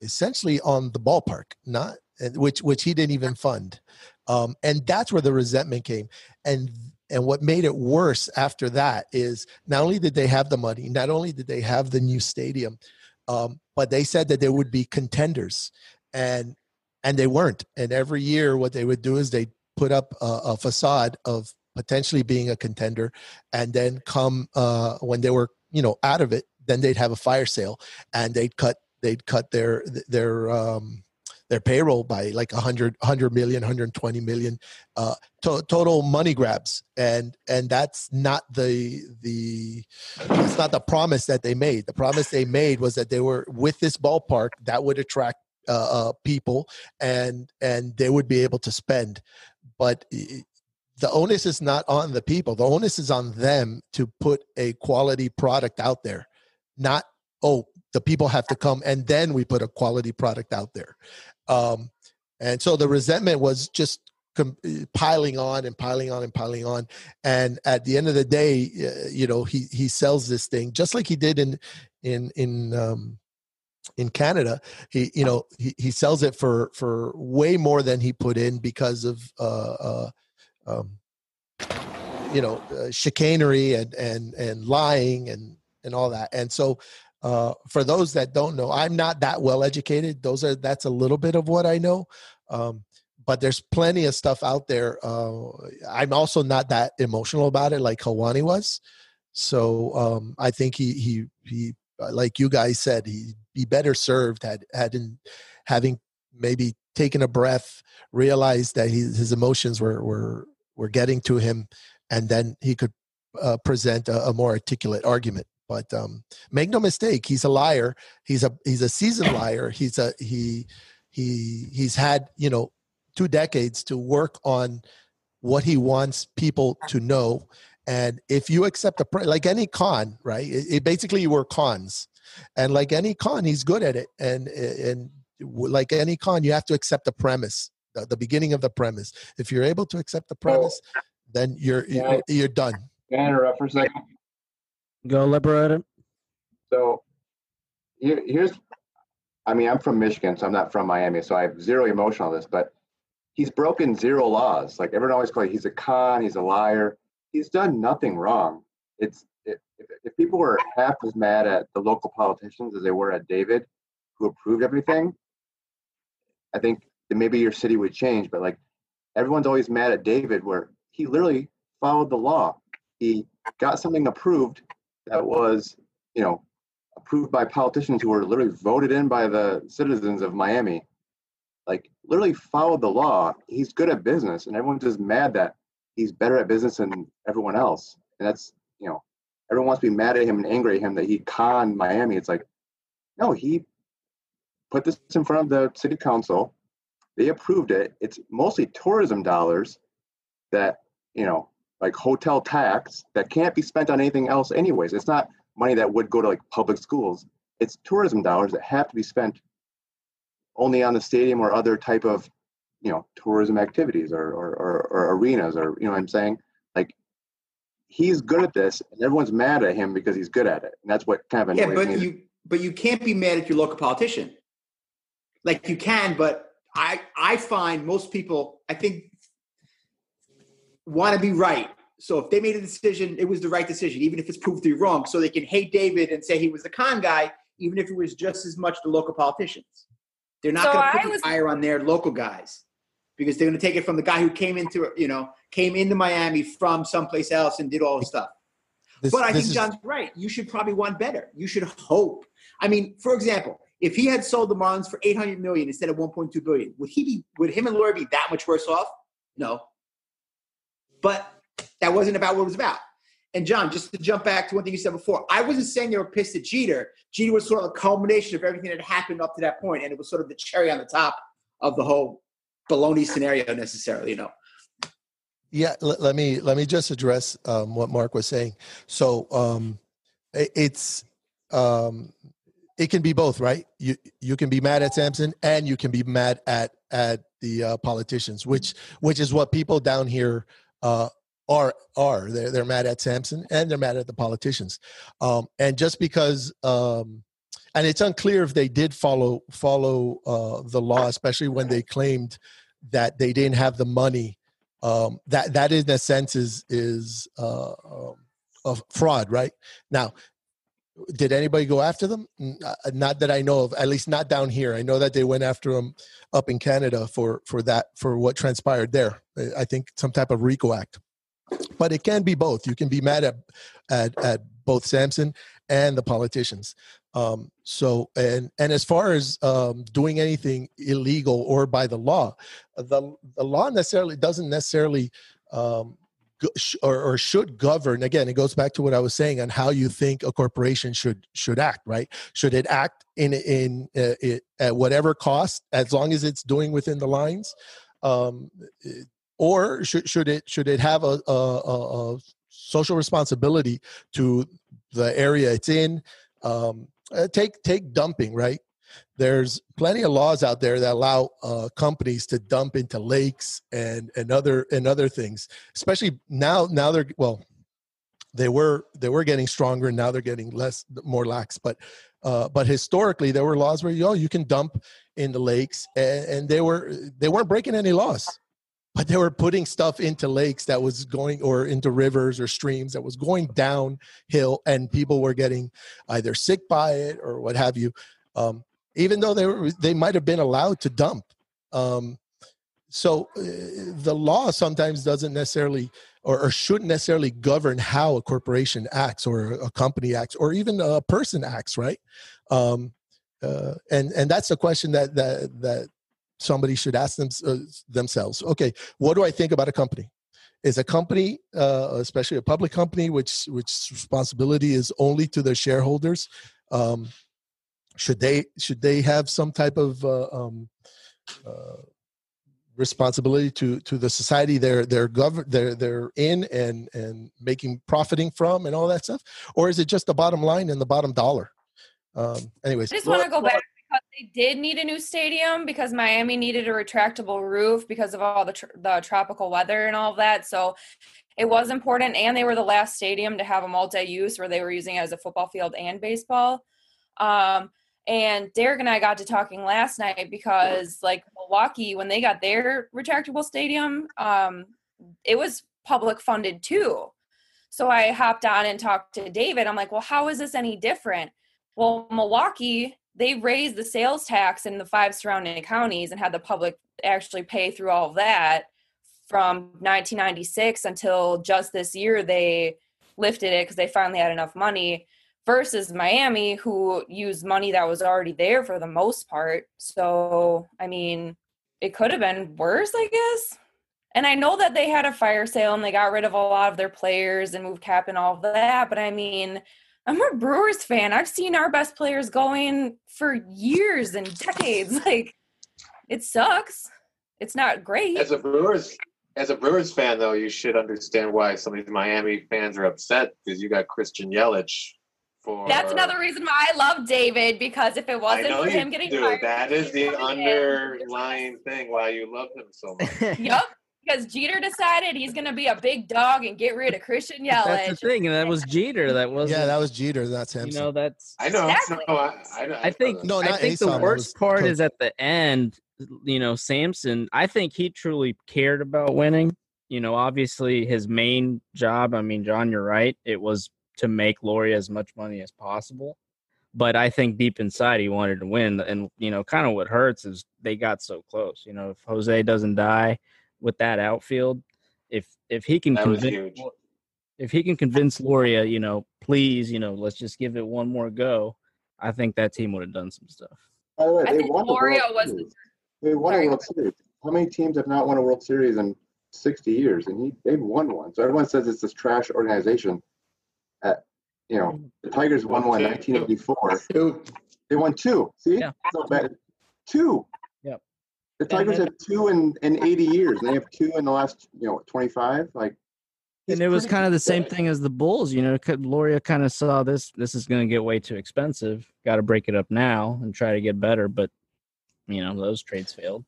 essentially on the ballpark, not which which he didn't even fund, um, and that's where the resentment came. And and what made it worse after that is not only did they have the money, not only did they have the new stadium, um, but they said that they would be contenders, and and they weren't. And every year, what they would do is they put up a, a facade of potentially being a contender, and then come uh, when they were you know out of it, then they'd have a fire sale and they'd cut they'd cut their their um, their payroll by like 100 100 million 120 million uh, to- total money grabs and and that's not the the that's not the promise that they made. The promise they made was that they were with this ballpark that would attract uh, uh, people and and they would be able to spend. But the onus is not on the people. The onus is on them to put a quality product out there not oh the people have to come and then we put a quality product out there. Um, and so the resentment was just com- eh, piling on and piling on and piling on. And at the end of the day uh, you know he he sells this thing just like he did in in in um in Canada, he you know he, he sells it for for way more than he put in because of uh, uh um, you know uh, chicanery and and and lying and and all that. And so uh for those that don't know i'm not that well educated those are that's a little bit of what i know. Um but there's plenty of stuff out there uh i'm also not that emotional about it like Helwani was. So um i think he he he uh, like you guys said he'd be better served had hadn't having maybe taken a breath realized that his, his emotions were were were getting to him and then he could uh, present a, a more articulate argument. But um make no mistake he's a liar. He's a he's a seasoned liar. He's a he he he's had you know two decades to work on what he wants people to know. And if you accept a like any con right? It, it basically you were cons. And like any con he's good at it. And and like any con you have to accept the premise the, the beginning of the premise if you're able to accept the premise then you're Yeah. you're, you're done Can I interrupt for a second? Go liberator. So here, here's, I mean, I'm from Michigan, so I'm not from Miami, so I have zero emotion on this, but he's broken zero laws. Like everyone always calls, he's a con, he's a liar. He's done nothing wrong. It's if, if, if people were half as mad at the local politicians as they were at David, who approved everything, I think that maybe your city would change. But like everyone's always mad at David, where he literally followed the law. He got something approved that was, you know, approved by politicians who were literally voted in by the citizens of Miami. Like literally followed the law. He's good at business, and everyone's just mad that he's better at business than everyone else. And that's, you know, everyone wants to be mad at him and angry at him that he conned Miami. It's like, no, he put this in front of the city council. They approved it. It's mostly tourism dollars that, you know, like hotel tax that can't be spent on anything else anyways. It's not money that would go to like public schools. It's tourism dollars that have to be spent only on the stadium or other type of, you know, tourism activities or or, or, or arenas or you know what I'm saying? Like he's good at this and everyone's mad at him because he's good at it. And that's what kind of annoys Yeah, but me. you but you can't be mad at your local politician. Like you can, but I I find most people I think want to be right. So if they made a decision, it was the right decision, even if it's proved to be wrong. So they can hate David and say he was the con guy, even if it was just as much the local politicians. They're not So going to I put the was- fire on their local guys because they're going to take it from the guy who came into you know came into Miami from someplace else and did all the stuff. This- but I this think is- John's right. You should probably want better. You should hope. I mean, for example, if he had sold the Marlins for 800 million instead of 1.2 billion, would he be? Would him and Loria be that much worse off? No. But that wasn't about what it was about. And John, just to jump back to one thing you said before, I wasn't saying they were pissed at Jeter. Jeter was sort of a culmination of everything that had happened up to that point, and it was sort of the cherry on the top of the whole baloney scenario, necessarily. You know. Yeah, let, let me let me just address um, what Mark was saying. So um, i- it's um, it can be both, right? You you can be mad at Samson and you can be mad at at the uh, politicians, which which is what people down here uh, are are. They're they're mad at Samson and they're mad at the politicians. Um, and just because um, and it's unclear if they did follow follow uh, the law, especially when they claimed that they didn't have the money um, that that in a sense is is uh, um, of fraud, right? Now, did anybody go after them? Uh, Not that I know of. At least not down here. I know that they went after them up in Canada for for that for what transpired there. I- think some type of RICO act. but it can be both. You can be mad at at, at both Samson and the politicians. Um, so and and as far as um, doing anything illegal or by the law, the the law necessarily doesn't necessarily um, or, or should govern. Again, it goes back to what I was saying on how you think a corporation should should act. Right? Should it act in in uh, it, at whatever cost, as long as it's doing within the lines? Um, or should should it should it have a, a, a, social responsibility to the area it's in? Um, uh, take take dumping right there's plenty of laws out there that allow uh, companies to dump into lakes and and other and other things especially now now they're well they were they were getting stronger and now they're getting less more lax but uh, but historically there were laws where you oh you can dump in the lakes and, and they were they weren't breaking any laws but they were putting stuff into lakes that was going or into rivers or streams that was going downhill and people were getting either sick by it or what have you. Um, even though they were they might have been allowed to dump um, so uh, the law sometimes doesn't necessarily or, or shouldn't necessarily govern how a corporation acts or a company acts or even a person acts right? Um, uh, and and that's a question that that that somebody should ask them, uh, themselves. Okay what do i think about a company? Is a company uh, especially a public company which which responsibility is only to their shareholders um, should they should they have some type of uh, um, uh, responsibility to to the society they're they're govern they're they're in and and making profiting from and all that stuff or is it just the bottom line and the bottom dollar um anyways I just want to go back because they did need a new stadium because Miami needed a retractable roof because of all the tr- the tropical weather and all of that. So it was important, and they were the last stadium to have a multi-use where they were using it as a football field and baseball. Um, and Derek and I got to talking last night because like Milwaukee, when they got their retractable stadium, um, it was public funded too. So I hopped on and talked to David. I'm like, well, how is this any different? Well, Milwaukee, they raised the sales tax in the five surrounding counties and had the public actually pay through all of that from 1996 until just this year they lifted it because they finally had enough money versus Miami who used money that was already there for the most part. So, I mean, it could have been worse, I guess. And I know that they had a fire sale and they got rid of a lot of their players and moved cap and all of that, but I mean, I'm a Brewers fan. I've seen our best players going for years and decades. Like, it sucks. It's not great. As a Brewers, as a Brewers fan, though, you should understand why some of these Miami fans are upset because you got Christian Yelich for. That's another reason why I love David because if it wasn't for him getting do. fired, That is the coming in. underlying thing why you love him so much. Yep. Because Jeter decided he's going to be a big dog and get rid of Christian Yelich. That's the thing, and that was Jeter. That was yeah that was jeter that's him You know, that's I know. Exactly. No, I, I, I think No, I not think Asom, the worst was part Coach. is at the end. You know, Samson. I think he truly cared about winning. You know, obviously his main job. I mean, John, you're right. It was to make Loria as much money as possible. But I think deep inside he wanted to win. And you know, kind of what hurts is they got so close. You know, if Jose doesn't die with that outfield, if if he can That convince if he can convince Loria, uh, you know, please, you know, let's just give it one more go. I think that team would have done some stuff. By the way, I they think won the Loria World was Series. They won Sorry. a World Series. How many teams have not won a World Series in 60 years? And he, they've won one. So everyone says it's this trash organization. At, you know, mm. the Tigers won one in 1984. Two. They won two. See? Yeah. So bad. Two. Yep. The Tigers then- have two in, in 80 years, and they have two in the last, you know, 25. Like, and it was kind of the same thing as the Bulls. You know, could- Loria kind of saw this. This is going to get way too expensive. Got to break it up now and try to get better. But you know, those trades failed.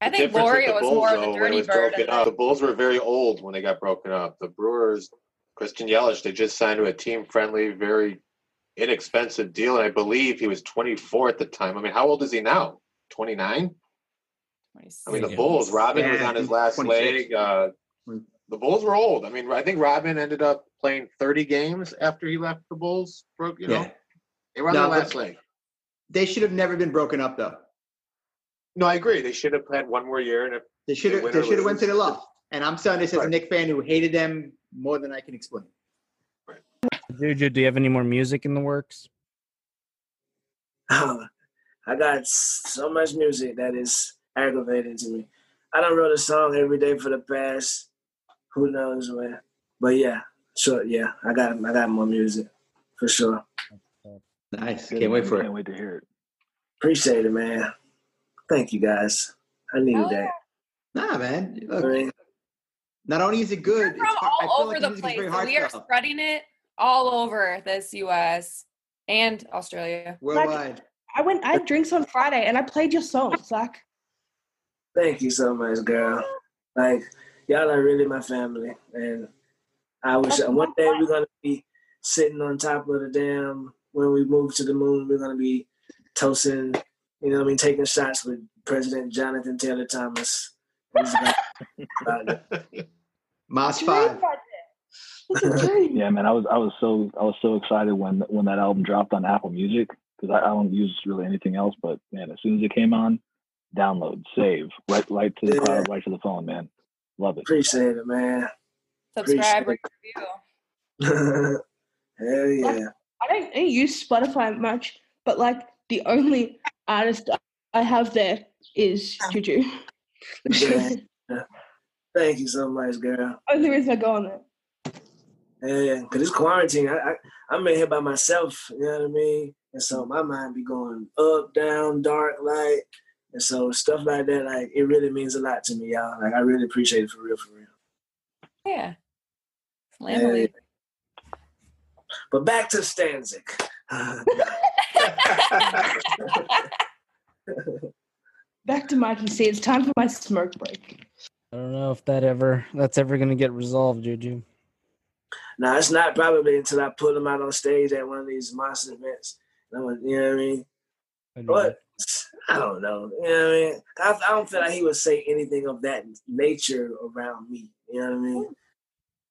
I think difference Loria was Bulls, more of though, the when dirty bird. up, the Bulls were very old when they got broken up. The Brewers, Christian Yelich, they just signed to a team-friendly, very inexpensive deal, and I believe he was 24 at the time. I mean, how old is he now? 29. I mean, the Bulls. Robin was on his last 26. leg. Uh, the Bulls were old. I mean, I think Robin ended up playing 30 games after he left the Bulls. Broke, you know, Yeah. they were on No, their last leg. They should have never been broken up though. No, I agree. They should have had one more year, and if They should have. win They should have went to the lose, loft. And I'm saying this as a Nick fan who hated them more than I can explain. Juju, do you have any more music in the works? Oh, I got so much music that is aggravating to me. I don't wrote a song every day for the past who knows when. But yeah, sure, yeah, I got I got more music for sure. Nice. Good, Can't wait man. for it. Can't wait to hear it. Appreciate it, man. Thank you guys. I needed oh, that. Nah, man. Look, I mean, not only is it good, it's From hard, I all feel over like the music place. very So we are heartfelt. spreading it all over this US and Australia. Worldwide. I went. I had drinks on Friday, and I played your songs. Like, thank you so much, girl. Like y'all are really my family, and I wish one day we're gonna be sitting on top of the dam when we move to the moon. We're gonna be toasting, you know, what I mean, taking shots with President Jonathan Taylor Thomas. He's about it. Moss. Yeah, man, I was I was so I was so excited when when that album dropped on Apple Music because I, I don't use really anything else. But man, as soon as it came on, download, save, right right to the Yeah. cloud, right to the phone, man. Love it. Appreciate it, man. Subscribe, Appreciate review. Hell yeah. I don't, I don't use Spotify much, but like the only artist I have there is Juju. Yeah. Thank you so much, girl. only reason I go on there. Yeah, because it's quarantine. I, I I'm in here by myself. You know what I mean? And so my mind be going up, down, dark, light, and so stuff like that. Like it really means a lot to me, y'all. Like I really appreciate it for real, for real. Yeah. Yeah. But back to Stanzik. Back to Mikey C. It's time for my smoke break. I don't know if that ever that's ever gonna get resolved, Juju. Now it's not probably until I put him out on stage at one of these monster events. And I'm like, you know what I mean? But I don't know. You know what I mean? I, I don't feel like he would say anything of that nature around me. You know what I mean?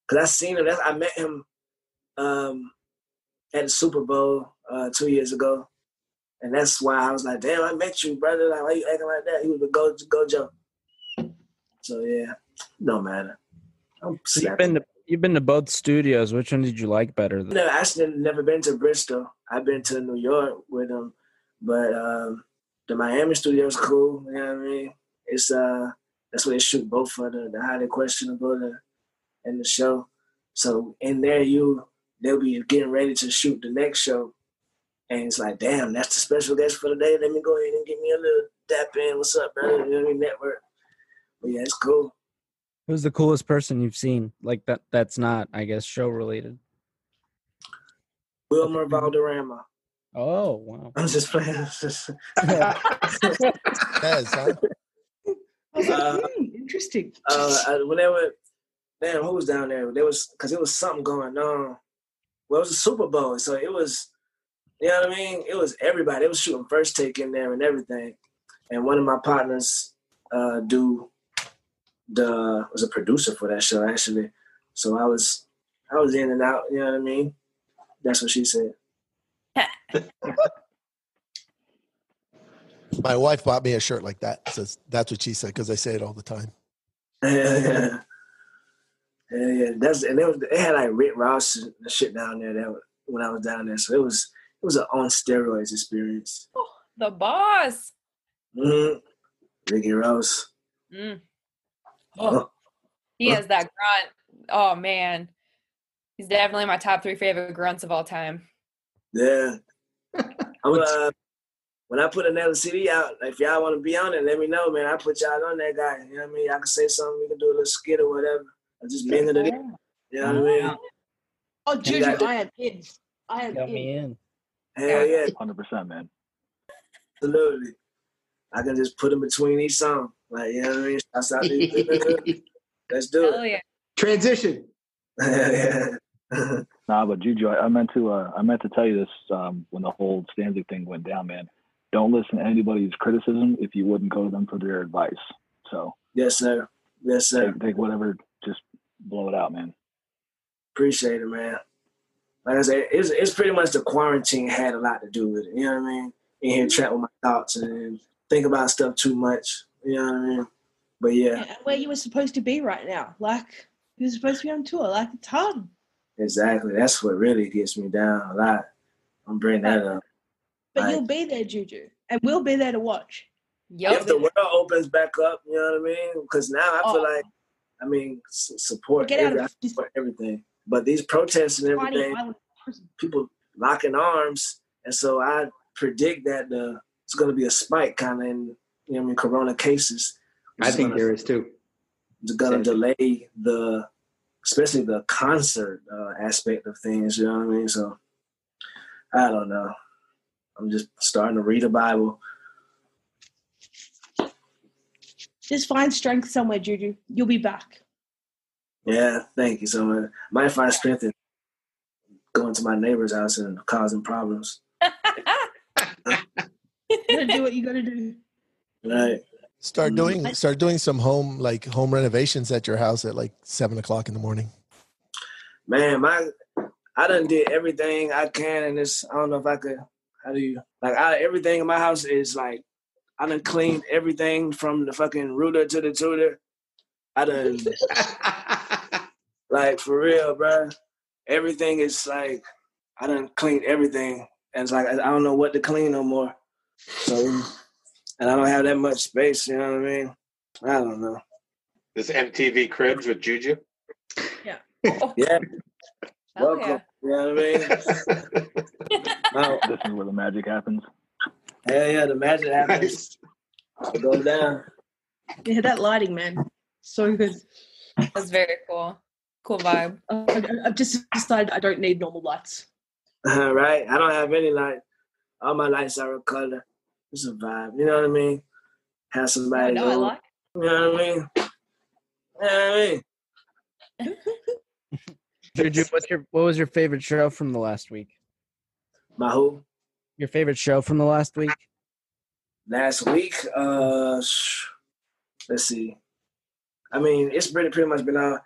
Because I seen him. That's, I met him um, at the Super Bowl uh, two years ago, and that's why I was like, "Damn, I met you, brother. Like, why you acting like that?" He was a go Gojo. So yeah, no matter. I'm So you've been to you've been to both studios. Which one did you like better? No, I actually never been to Bristol. I've been to New York with them, but um, the Miami studio is cool. You know what I mean? It's uh, that's where they shoot both for the, the highly questionable and, and the show. So in there, you they'll be getting ready to shoot the next show, and it's like, damn, that's the special guest for the day. Let me go ahead and get me a little dap in. What's up, brother? You know what I mean? Network. But yeah, it's cool. Who's the coolest person you've seen? Like that that's not, I guess, show related. Wilmer Valderrama. Oh wow. I'm just playing. It's just- Yes, huh? I was like, Uh, interesting. uh, I- when they were, damn, who was down there? There was because it was something going on. Well, it was a Super Bowl, so it was, you know what I mean. It was everybody. It was shooting first take in there and everything. And one of my partners, uh, do the was a producer for that show actually. So I was, I was in and out. You know what I mean. That's what she said. My wife bought me a shirt like that. Says that's what she said because I say it all the time. Yeah, yeah, yeah, yeah. That's and it was they had like Rick Ross and shit down there. That when I was down there, so it was it was an on steroids experience. Oh, The boss. hmm Ricky Ross. Mm. Oh, he has that grunt. Oh man. He's definitely my top three favorite grunts of all time. Yeah. I'm uh, when I put another CD out, if y'all want to be on it, let me know, man. I put y'all on that guy. You know what I mean? I can say something. We can do a little skit or whatever. I just bend it in. You know what I mean? Oh, You Juju, got. I am in. I am Got in. me in. Hell yeah, Hundred percent, man. absolutely. I can just put them between each song. Like, you know what I mean? Shouts out to- Let's do Hell it. yeah. Transition. yeah. Nah, but Juju, I, I meant to uh, I meant to tell you this um, when the whole Stanley thing went down, man. Don't listen to anybody's criticism if you wouldn't go to them for their advice. So Yes, sir. Yes, sir. take, take whatever, just blow it out, man. Appreciate it, man. Like I said, it's, it's pretty much the quarantine had a lot to do with it. You know what I mean? In here trapped with my thoughts and think about stuff too much. You know what I mean? But yeah, And where you were supposed to be right now. Like you were supposed to be on tour. Like it's hard. exactly. That's what really gets me down a lot. I'm bringing that up. But Right. you'll be there, Juju. And we'll be there to watch. If the world opens back up, you know what I mean? Because now I feel Oh. like, I mean, s- support, Get out of I support everything. But these protests and everything, people locking arms, and so I predict that the it's going to be a spike kind of in you know I mean Corona cases. I think there is too. It's going to delay the, especially the concert uh, aspect of things. You know what I mean? So I don't know. I'm just starting to read the Bible. Just find strength somewhere, Juju. You'll be back. Yeah, thank you so much. Might find strength in going to my neighbor's house and causing problems. You gotta do what you gotta do. Right. Start mm. doing start doing some home like home renovations at your house at like seven o'clock in the morning. Man, my I done did everything I can and this I don't know if I could how do you like I, everything in my house is like I done cleaned everything from the fucking router to the tutor. I done like for real, bro. Everything is like I done cleaned everything. And it's like I I don't know what to clean no more. So and I don't have that much space, you know what I mean? I don't know. This MTV Cribs with Juju. Yeah. Yeah. Hell Welcome. yeah. You know what I mean? no. This is where the magic happens. Yeah, yeah, the magic happens. Go down. Yeah, that lighting, man. So good. That's very cool. Cool vibe. I- I've just decided I don't need normal lights. right? I don't have any light. All my lights are a color. It's a vibe. You know what I mean? Have somebody. know I like. You know what I mean? You know what I mean? Juju, what's your what was your favorite show from the last week? My who? Your favorite show from the last week? Last week, uh, sh- let's see. I mean, it's pretty pretty much been out.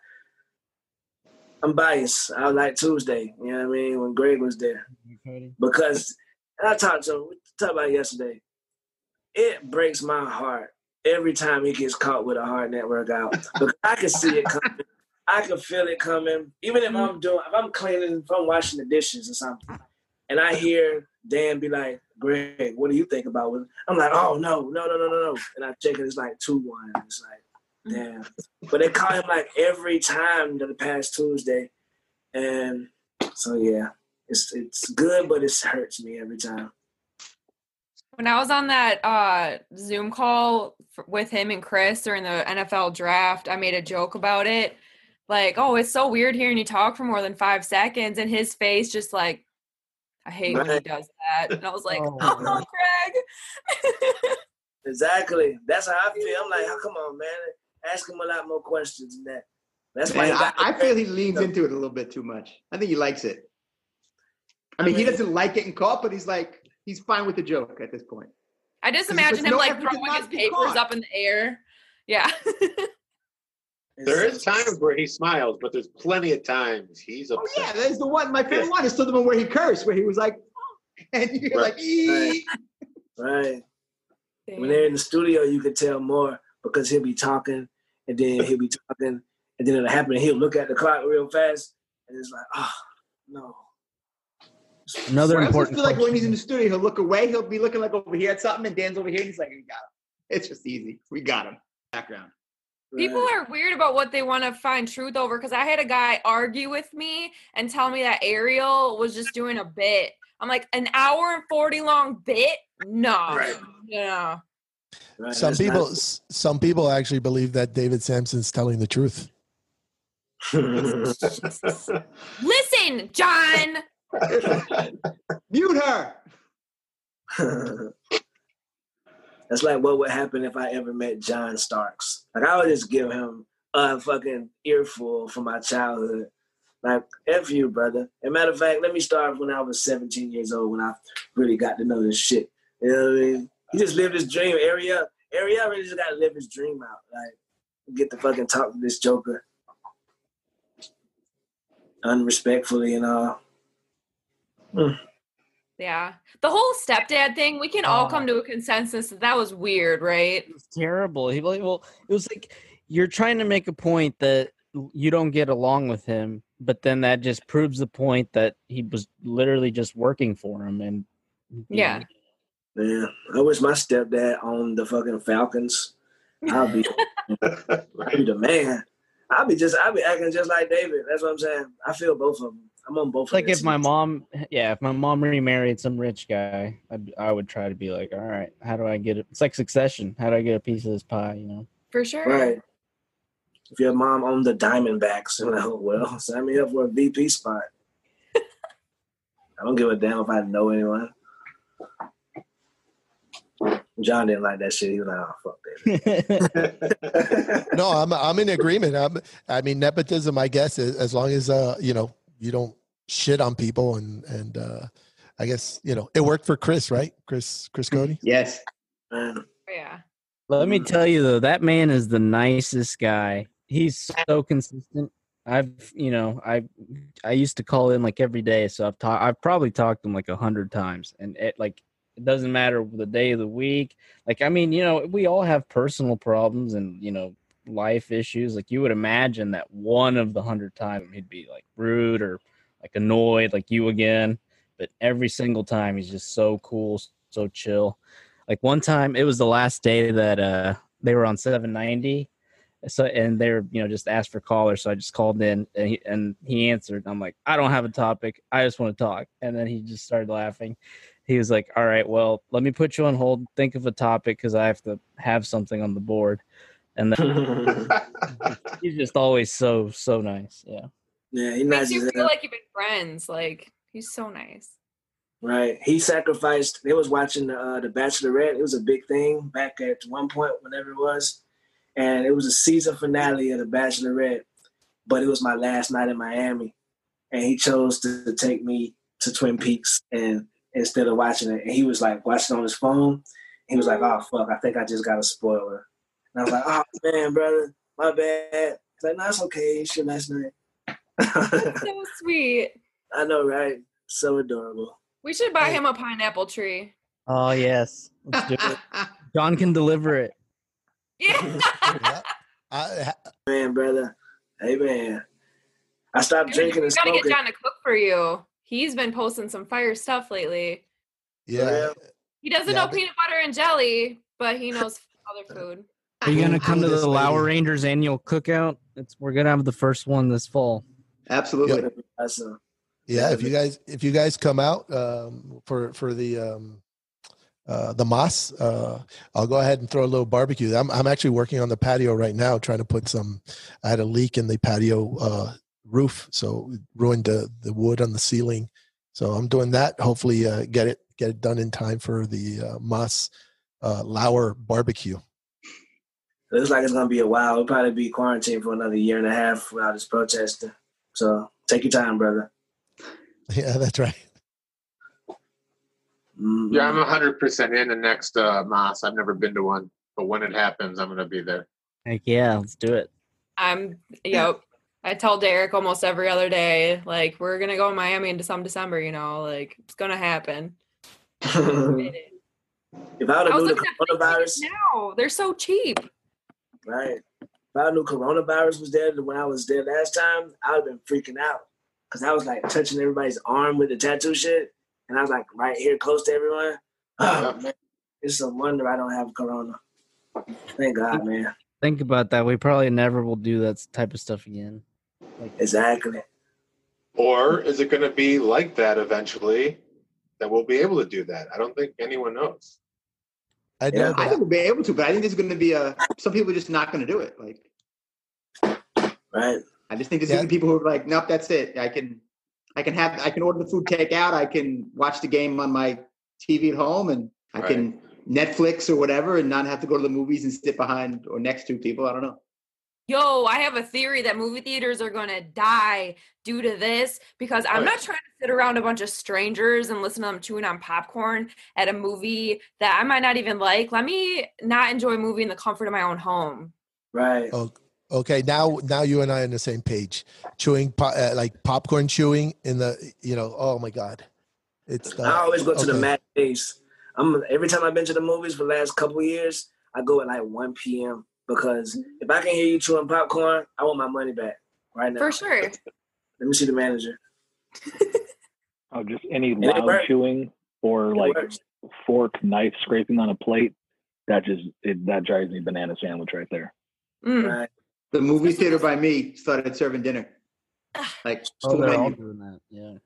I'm biased. I like Tuesday. You know what I mean? When Greg was there, because and I talked to him. We talked about it yesterday. It breaks my heart every time he gets caught with a hard network out. because I can see it coming. I can feel it coming. Even if I'm doing, if I'm cleaning, if I'm washing the dishes or something, and I hear Dan be like, "Greg, what do you think about it?" I'm like, "Oh no, no, no, no, no, no!" And I check it, it's like two one. It's like, damn. But they call him like every time to the past Tuesday, and so yeah, it's it's good, but it hurts me every time. When I was on that uh, Zoom call f- with him and Chris during the NFL draft, I made a joke about it. Like, oh, it's so weird hearing you talk for more than five seconds, and his face just like, I hate when he does that. And I was like, Oh, oh. Craig. Exactly. That's how I feel. I'm like, oh, come on, man. Ask him a lot more questions than that. That's why I, I feel he leans into it a little bit too much. I think he likes it. I mean, he doesn't like getting caught, but he's like, he's fine with the joke at this point. I just imagine puts him no like throwing his papers caught. up in the air. Yeah. There is times where he smiles, but there's plenty of times he's upset. Oh, Yeah, there's the one. My favorite one is still the one where he cursed, where he was like, and you're like, "Ee." Right. When they're in the studio, you can tell more because he'll be talking and then he'll be talking and then it'll happen and he'll look at the clock real fast and it's like, oh, no. Another I also important feel like when he's in the studio, he'll look away. He'll be looking like over here at something, and Dan's over here, and he's like, "We got him. It's just easy. We got him." Background. People are weird about what they want to find truth over because I had a guy argue with me and tell me that Ariel was just doing a bit. I'm like, an hour and 40 long bit? No. No. some people s- some people actually believe that David Samson's telling the truth. Listen, John. Mute her. That's like what would happen if I ever met John Starks. Like I would just give him a fucking earful from my childhood. Like F you, brother. And matter of fact, let me start when I was 17 years old when I really got to know this shit. You know what I mean? He just lived his dream. Ariel Ariel really just gotta live his dream out. Like get to fucking talk to this Joker. Unrespectfully and all. Yeah. The whole stepdad thing, we can all come oh. to a consensus that that was weird, right? It's terrible. He like, well, it was like you're trying to make a point that you don't get along with him, but then that just proves the point that he was literally just working for him and Yeah. Man, I wish my stepdad owned the fucking Falcons. I'll be, I'll be the man. I'll be just, I'll be acting just like David. That's what I'm saying. I feel both of them. I'm on both. It's like if my mom, yeah, if my mom remarried some rich guy, I'd, I would try to be like, all right, how do I get it? It's like Succession. How do I get a piece of this pie? You know? For sure. Right. If your mom owned the Diamondbacks, I'm like, oh, well, sign me up for a VP spot. I don't give a damn if I know anyone. John didn't like that shit. He was like, oh, fuck that. no, I'm I'm in agreement. I'm, I mean, nepotism. I guess as as long as uh you know you don't shit on people and and uh I guess you know it worked for Chris, right? Chris Chris Cote. Yes. Yeah. Let me tell you though, that man is the nicest guy. He's so consistent. I've, you know, I, I used to call in like every day, so I've talked. I've probably talked to him like a hundred times, and it like it doesn't matter the day of the week. Like, I mean, you know, we all have personal problems and you know life issues. Like, you would imagine that one of the hundred times he'd be like rude or like annoyed, like you again. But every single time he's just so cool, so chill. Like one time, it was the last day that uh they were on 790 so and they're you know just asked for callers so i just called in and he, and he answered i'm like i don't have a topic i just want to talk and then he just started laughing he was like all right well let me put you on hold think of a topic because i have to have something on the board and then he's just always so so nice yeah Yeah, he Makes nice you feel like you've been friends. Like he's so nice. Right. He sacrificed. They was watching the, uh, the Bachelorette. It was a big thing back at one point, whenever it was, and it was a season finale of the Bachelorette. But it was my last night in Miami, and he chose to, to take me to Twin Peaks, and instead of watching it, and he was like watching on his phone. He was like, "Oh fuck, I think I just got a spoiler." And I was like, "Oh man, brother, my bad." He's like, "No, it's okay. It's your last night." so sweet. I know, right? So adorable. We should buy him a pineapple tree. oh yes let's do it john can deliver it Yeah. man, brother. Hey, man. I stopped Dude, drinking we and gotta smoking. get John to cook for you. He's been posting some fire stuff lately. Yeah. He doesn't Yeah, know but- peanut butter and jelly, but he knows other food. Are you gonna come to This the lady. Lauer Rangers annual cookout? It's we're gonna have the first one this fall. Absolutely. Awesome. Yeah, if you guys if you guys come out um, for for the um, uh, the Moss, uh, I'll go ahead and throw a little barbecue. I'm I'm actually working on the patio right now, trying to put some. I had a leak in the patio uh, roof, so it ruined the the wood on the ceiling. So I'm doing that. Hopefully, uh, get it get it done in time for the uh, Moss uh, Lauer barbecue. It looks like it's gonna be a while. We'll probably be quarantined for another year and a half without this protesting. So take your time, brother. Yeah, that's right. Mm-hmm. Yeah, I'm 100% in the next uh, Moss. I've never been to one, but when it happens, I'm going to be there. Heck yeah, let's do it. I'm yep. I tell Derek almost every other day, like we're gonna go to Miami into some December, you know, like it's gonna happen. if I would I have was knew the looking at coronavirus, now. They're so cheap. Right? If I knew coronavirus was there when I was there last time, I would have been freaking out because I was like touching everybody's arm with the tattoo shit, and I was like right here close to everyone. Oh man, it's a wonder I don't have corona. Thank God, man. Think about that. We probably never will do that type of stuff again. Exactly. Or is it going to be like that eventually that we'll be able to do that? I don't think anyone knows. I Yeah, I think we'll be able to, but I think there's going to be a. Some people are just not going to do it. Like, right? I just think there's going to be people who are like, nope, that's it. I can, I can have, I can order the food takeout. I can watch the game on my TV at home, and I can Netflix or whatever, and not have to go to the movies and sit behind or next to people. I don't know. Yo, I have a theory that movie theaters are gonna die due to this because I'm not trying to sit around a bunch of strangers and listen to them chewing on popcorn at a movie that I might not even like. Let me not enjoy a movie in the comfort of my own home. Right. Oh, okay. Now, now you and I are on the same page. Chewing, po- uh, like popcorn chewing in the, you know. Oh my god. It's the, I always go to the okay. matinees. I'm every time I've been to the movies for the last couple of years, I go at like 1 p.m. because if I can hear you chewing popcorn, I want my money back right now. For sure. Let me see the manager. Oh, just any And loud chewing or It like works. fork, knife scraping on a plate. That just it, that drives me banana sandwich right there. Mm. Right. The movie theater by me started serving dinner. Like Oh, they're all doing that. Yeah.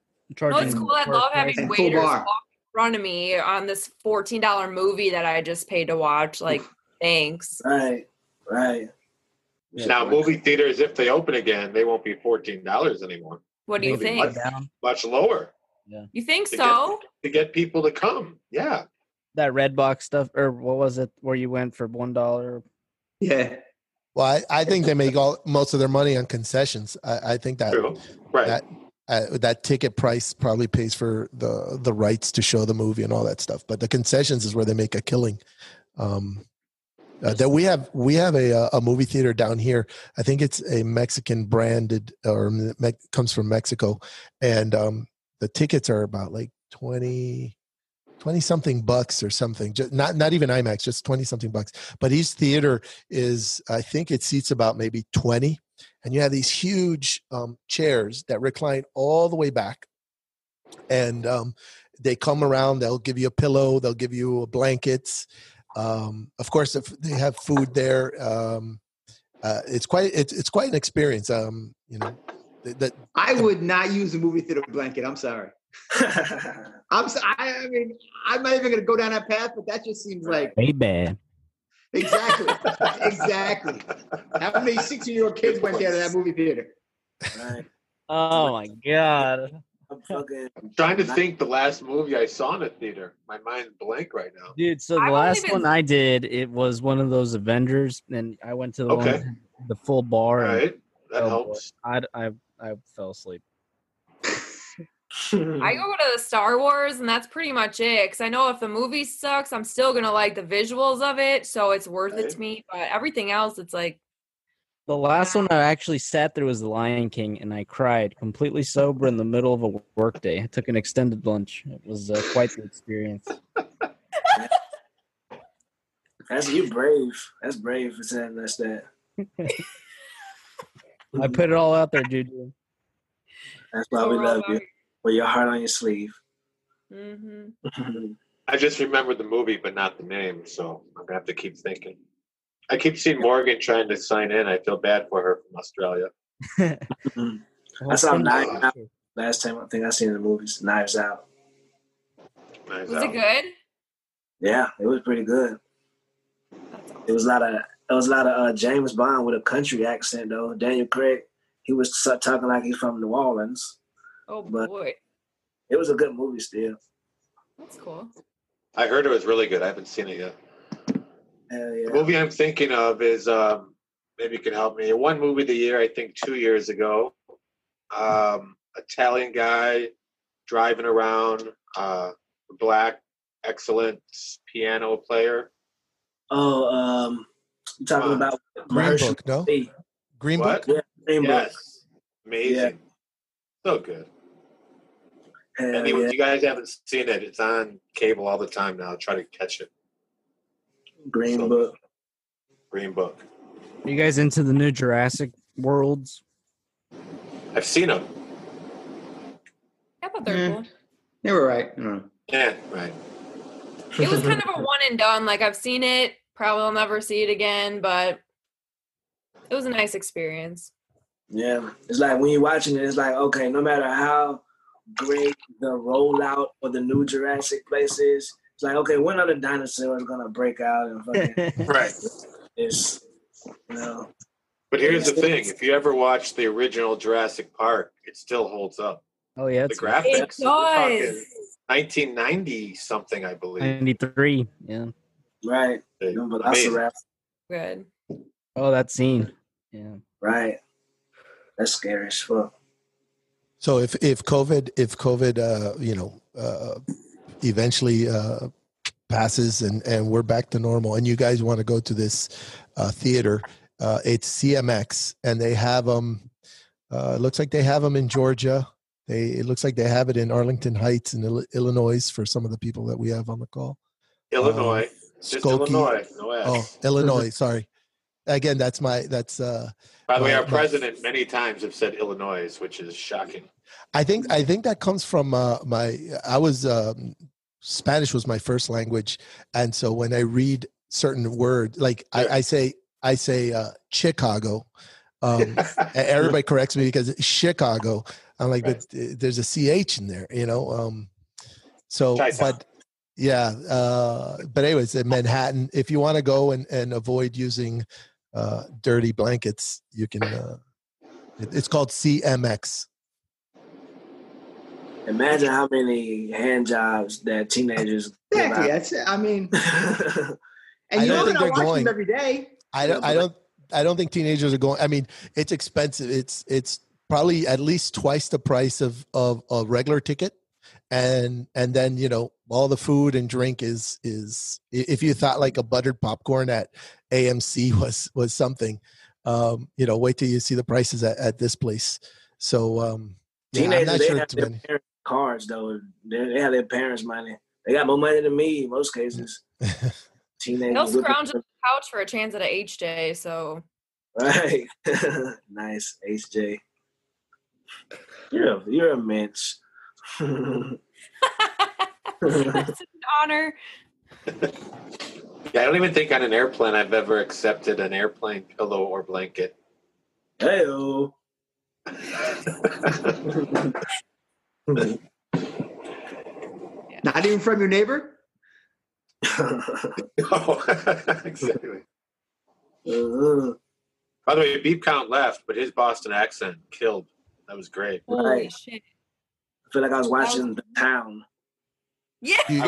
No, it's cool. I love having waiters walk in front of me on this fourteen dollar movie that I just paid to watch. Like, thanks. Right. Right. Now, movie theaters, if they open again, they won't be fourteen dollars anymore. What do you They'll be think? Much, much lower You think To so? to get people to come. Yeah. That red box stuff, or what was it? Where you went for one dollar? Yeah. Well, I, I think they make all most of their money on concessions. I, I think that right. that uh, that ticket price probably pays for the the rights to show the movie and all that stuff. But the concessions is where they make a killing. Um, uh, that we have we have a uh, a movie theater down here. I think it's a Mexican branded or me- comes from Mexico, and um, the tickets are about like 20 20 something bucks or something. Just not not even imax just 20 something bucks. But each theater is i think it seats about maybe 20 and you have these huge um, chairs that recline all the way back. And um, they come around they'll give you a pillow they'll give you blankets um, of course if they have food there um, uh, it's quite it's, it's quite an experience um, you know that, that I would not use a movie theater blanket. I'm sorry. I'm so, I, I mean, I'm not even going to go down that path, but that just seems like Hey, bad. exactly, exactly. How many 16 year old kids went there to that movie theater? Right. Oh my god, I'm fucking. I'm trying to think the last movie I saw in a theater. My mind's blank right now. dude! So the I last even- one I did, it was one of those Avengers, and I went to the Okay. that had the full bar. All and- That oh, helps. I I I fell asleep. I go to the Star Wars, and that's pretty much it. Because I know if the movie sucks, I'm still gonna like the visuals of it, so it's worth it to me. But everything else, it's like The last one I actually sat through was The Lion King, and I cried completely sober in the middle of a work day. I took an extended lunch. It was uh, quite the experience. That's you brave. That's brave for saying that's that. I put it all out there, Juju. That's why we love you. With your heart on your sleeve. Mm-hmm. I just remembered the movie, but not the name, so I'm gonna have to keep thinking. I keep seeing Morgan trying to sign in. I feel bad for her from Australia. I saw Knives Out last time I think I seen the movies. Knives Out. Knives Was Out. it good? Yeah, it was pretty good. It was a lot of it was a lot of uh, James Bond with a country accent though. Daniel Craig, he was talking like he's from New Orleans. Oh But- boy, It was a good movie still. that's cool. I heard it was really good. I haven't seen it yet. Hell The movie I'm thinking of is um, maybe you can help me. One movie of the year, I think, two years ago. Um, Italian guy driving around, uh, black, excellent piano player. Oh, um, you talking Come on. about Green Mahershala Book, no? Green What? Book? Yeah, Green Book. Yes, amazing, so good. Hell Anyone, yeah. you guys haven't seen it? It's on cable all the time now. Try to catch it. Green So- Book. Green Book. Are you guys into the new Jurassic worlds? I've seen them. I thought they were Yeah. cool. They were right. I. Yeah, right. It was kind of a one and done. Like I've seen it, probably will never see it again, but it was a nice experience. Yeah, it's like when you're watching it, it's like okay, no matter how great the rollout of the new Jurassic place is, it's like okay, when are the dinosaurs gonna break out and fucking Right. it's you know But here's the thing: if you ever watch the original Jurassic Park, it still holds up. Oh yeah, The it's graphics. It does. 1990 something, I believe. ninety three. Yeah. right. They- Them amazing. Velociraptor, Good. Oh, that scene. Yeah. right? That's scary as fuck. So if if COVID if COVID uh, you know uh, eventually uh, passes and and we're back to normal, and you guys want to go to this uh, theater, uh, it's CMX, and they have them. Uh, it looks like they have them in Georgia, They it looks like they have it in Arlington Heights in Ill- Illinois for some of the people that we have on the call. Illinois. Um, Just Skokie- Illinois. No Oh, Illinois. Sorry. Again, that's my that's uh By the way, our president many times have said Illinois, which is shocking. I think I think that comes from uh, my. I was um, Spanish was my first language, and so when I read certain words, like I, I say, I say uh, Chicago. Um, everybody corrects me because Chicago. I'm like, but uh, there's a ch in there, you know. Um, so, Chi-town. but yeah, uh, but anyways, in Manhattan, if you want to go and, and avoid using uh, dirty blankets, you can. Uh, it's called CMX. Imagine how many hand jobs that teenagers. give Exactly. out. That's, I mean, and I you don't know think they're they're going. them every day. I don't. I don't. I don't think teenagers are going. I mean, it's expensive. It's it's probably at least twice the price of of a regular ticket, and and then you know all the food and drink is is if you thought like a buttered popcorn at AMC was was something, um, you know, wait till you see the prices at, at this place. So um, yeah, I'm Teenagers, not they sure have it's their parents' cards though. They, they have their parents' money. They got more money than me in most cases. Teenagers, They'll whipping- scrounge on the couch for a chance at a H day. So Right. nice, HJ. You're a, you're a mensch. that's an honor. Yeah, I don't even think on an airplane I've ever accepted an airplane pillow or blanket. Heyo. Not even from your neighbor. oh, exactly. Uh-huh. By the way, Beep Count left, but his Boston accent killed. That was great. Right. shit. I feel like I was watching The Town. Yeah. Do you,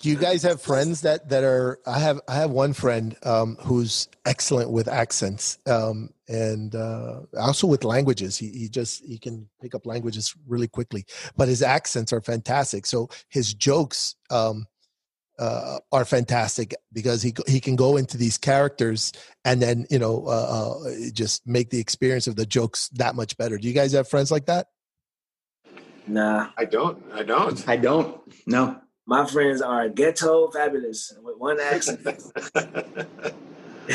do you guys have friends that that are? I have I have one friend um, who's excellent with accents um, and uh, also with languages. He he just he can pick up languages really quickly, but his accents are fantastic. So his jokes um, uh, are fantastic because he he can go into these characters and then you know uh, uh, just make the experience of the jokes that much better. Do you guys have friends like that? Nah. I don't. I don't. I don't. No. My friends are ghetto fabulous with one accent.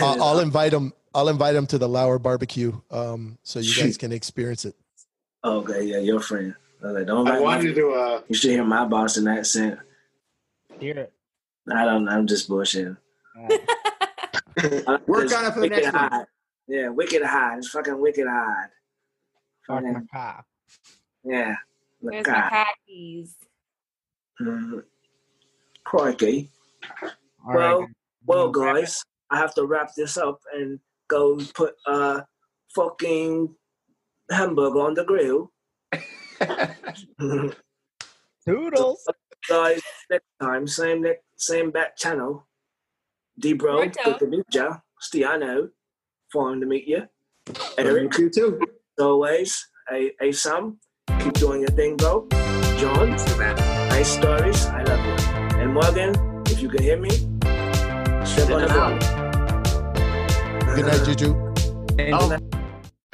I'll, I'll invite them. I'll invite him to the Lauer barbecue, um, so you guys can experience it. okay, yeah, your friend. I, like, don't I invite my wanted to friend. do a. You should hear my Boston accent. Hear it. I don't. I'm just bullshitting. Work on it for the Wicked next one. hot. Yeah, wicked hot. It's fucking wicked hot. Fucking, yeah. There's Look my hot. khakis. Mhm. Crikey. All right, well, guys. well, Wanna wrap it? guys, I have to wrap this up and go put a fucking hamburger on the grill. Toodles. guys, next time, same next, same back channel. D-Bro, Righto. good to meet ya. Stiano, fine to meet you. Eric, You too. as always. Hey, hey, Sam, keep doing your thing, bro. John, nice stories. I love you. And Morgan, if you can hear me, step on ground. Good night, Juju. Oh,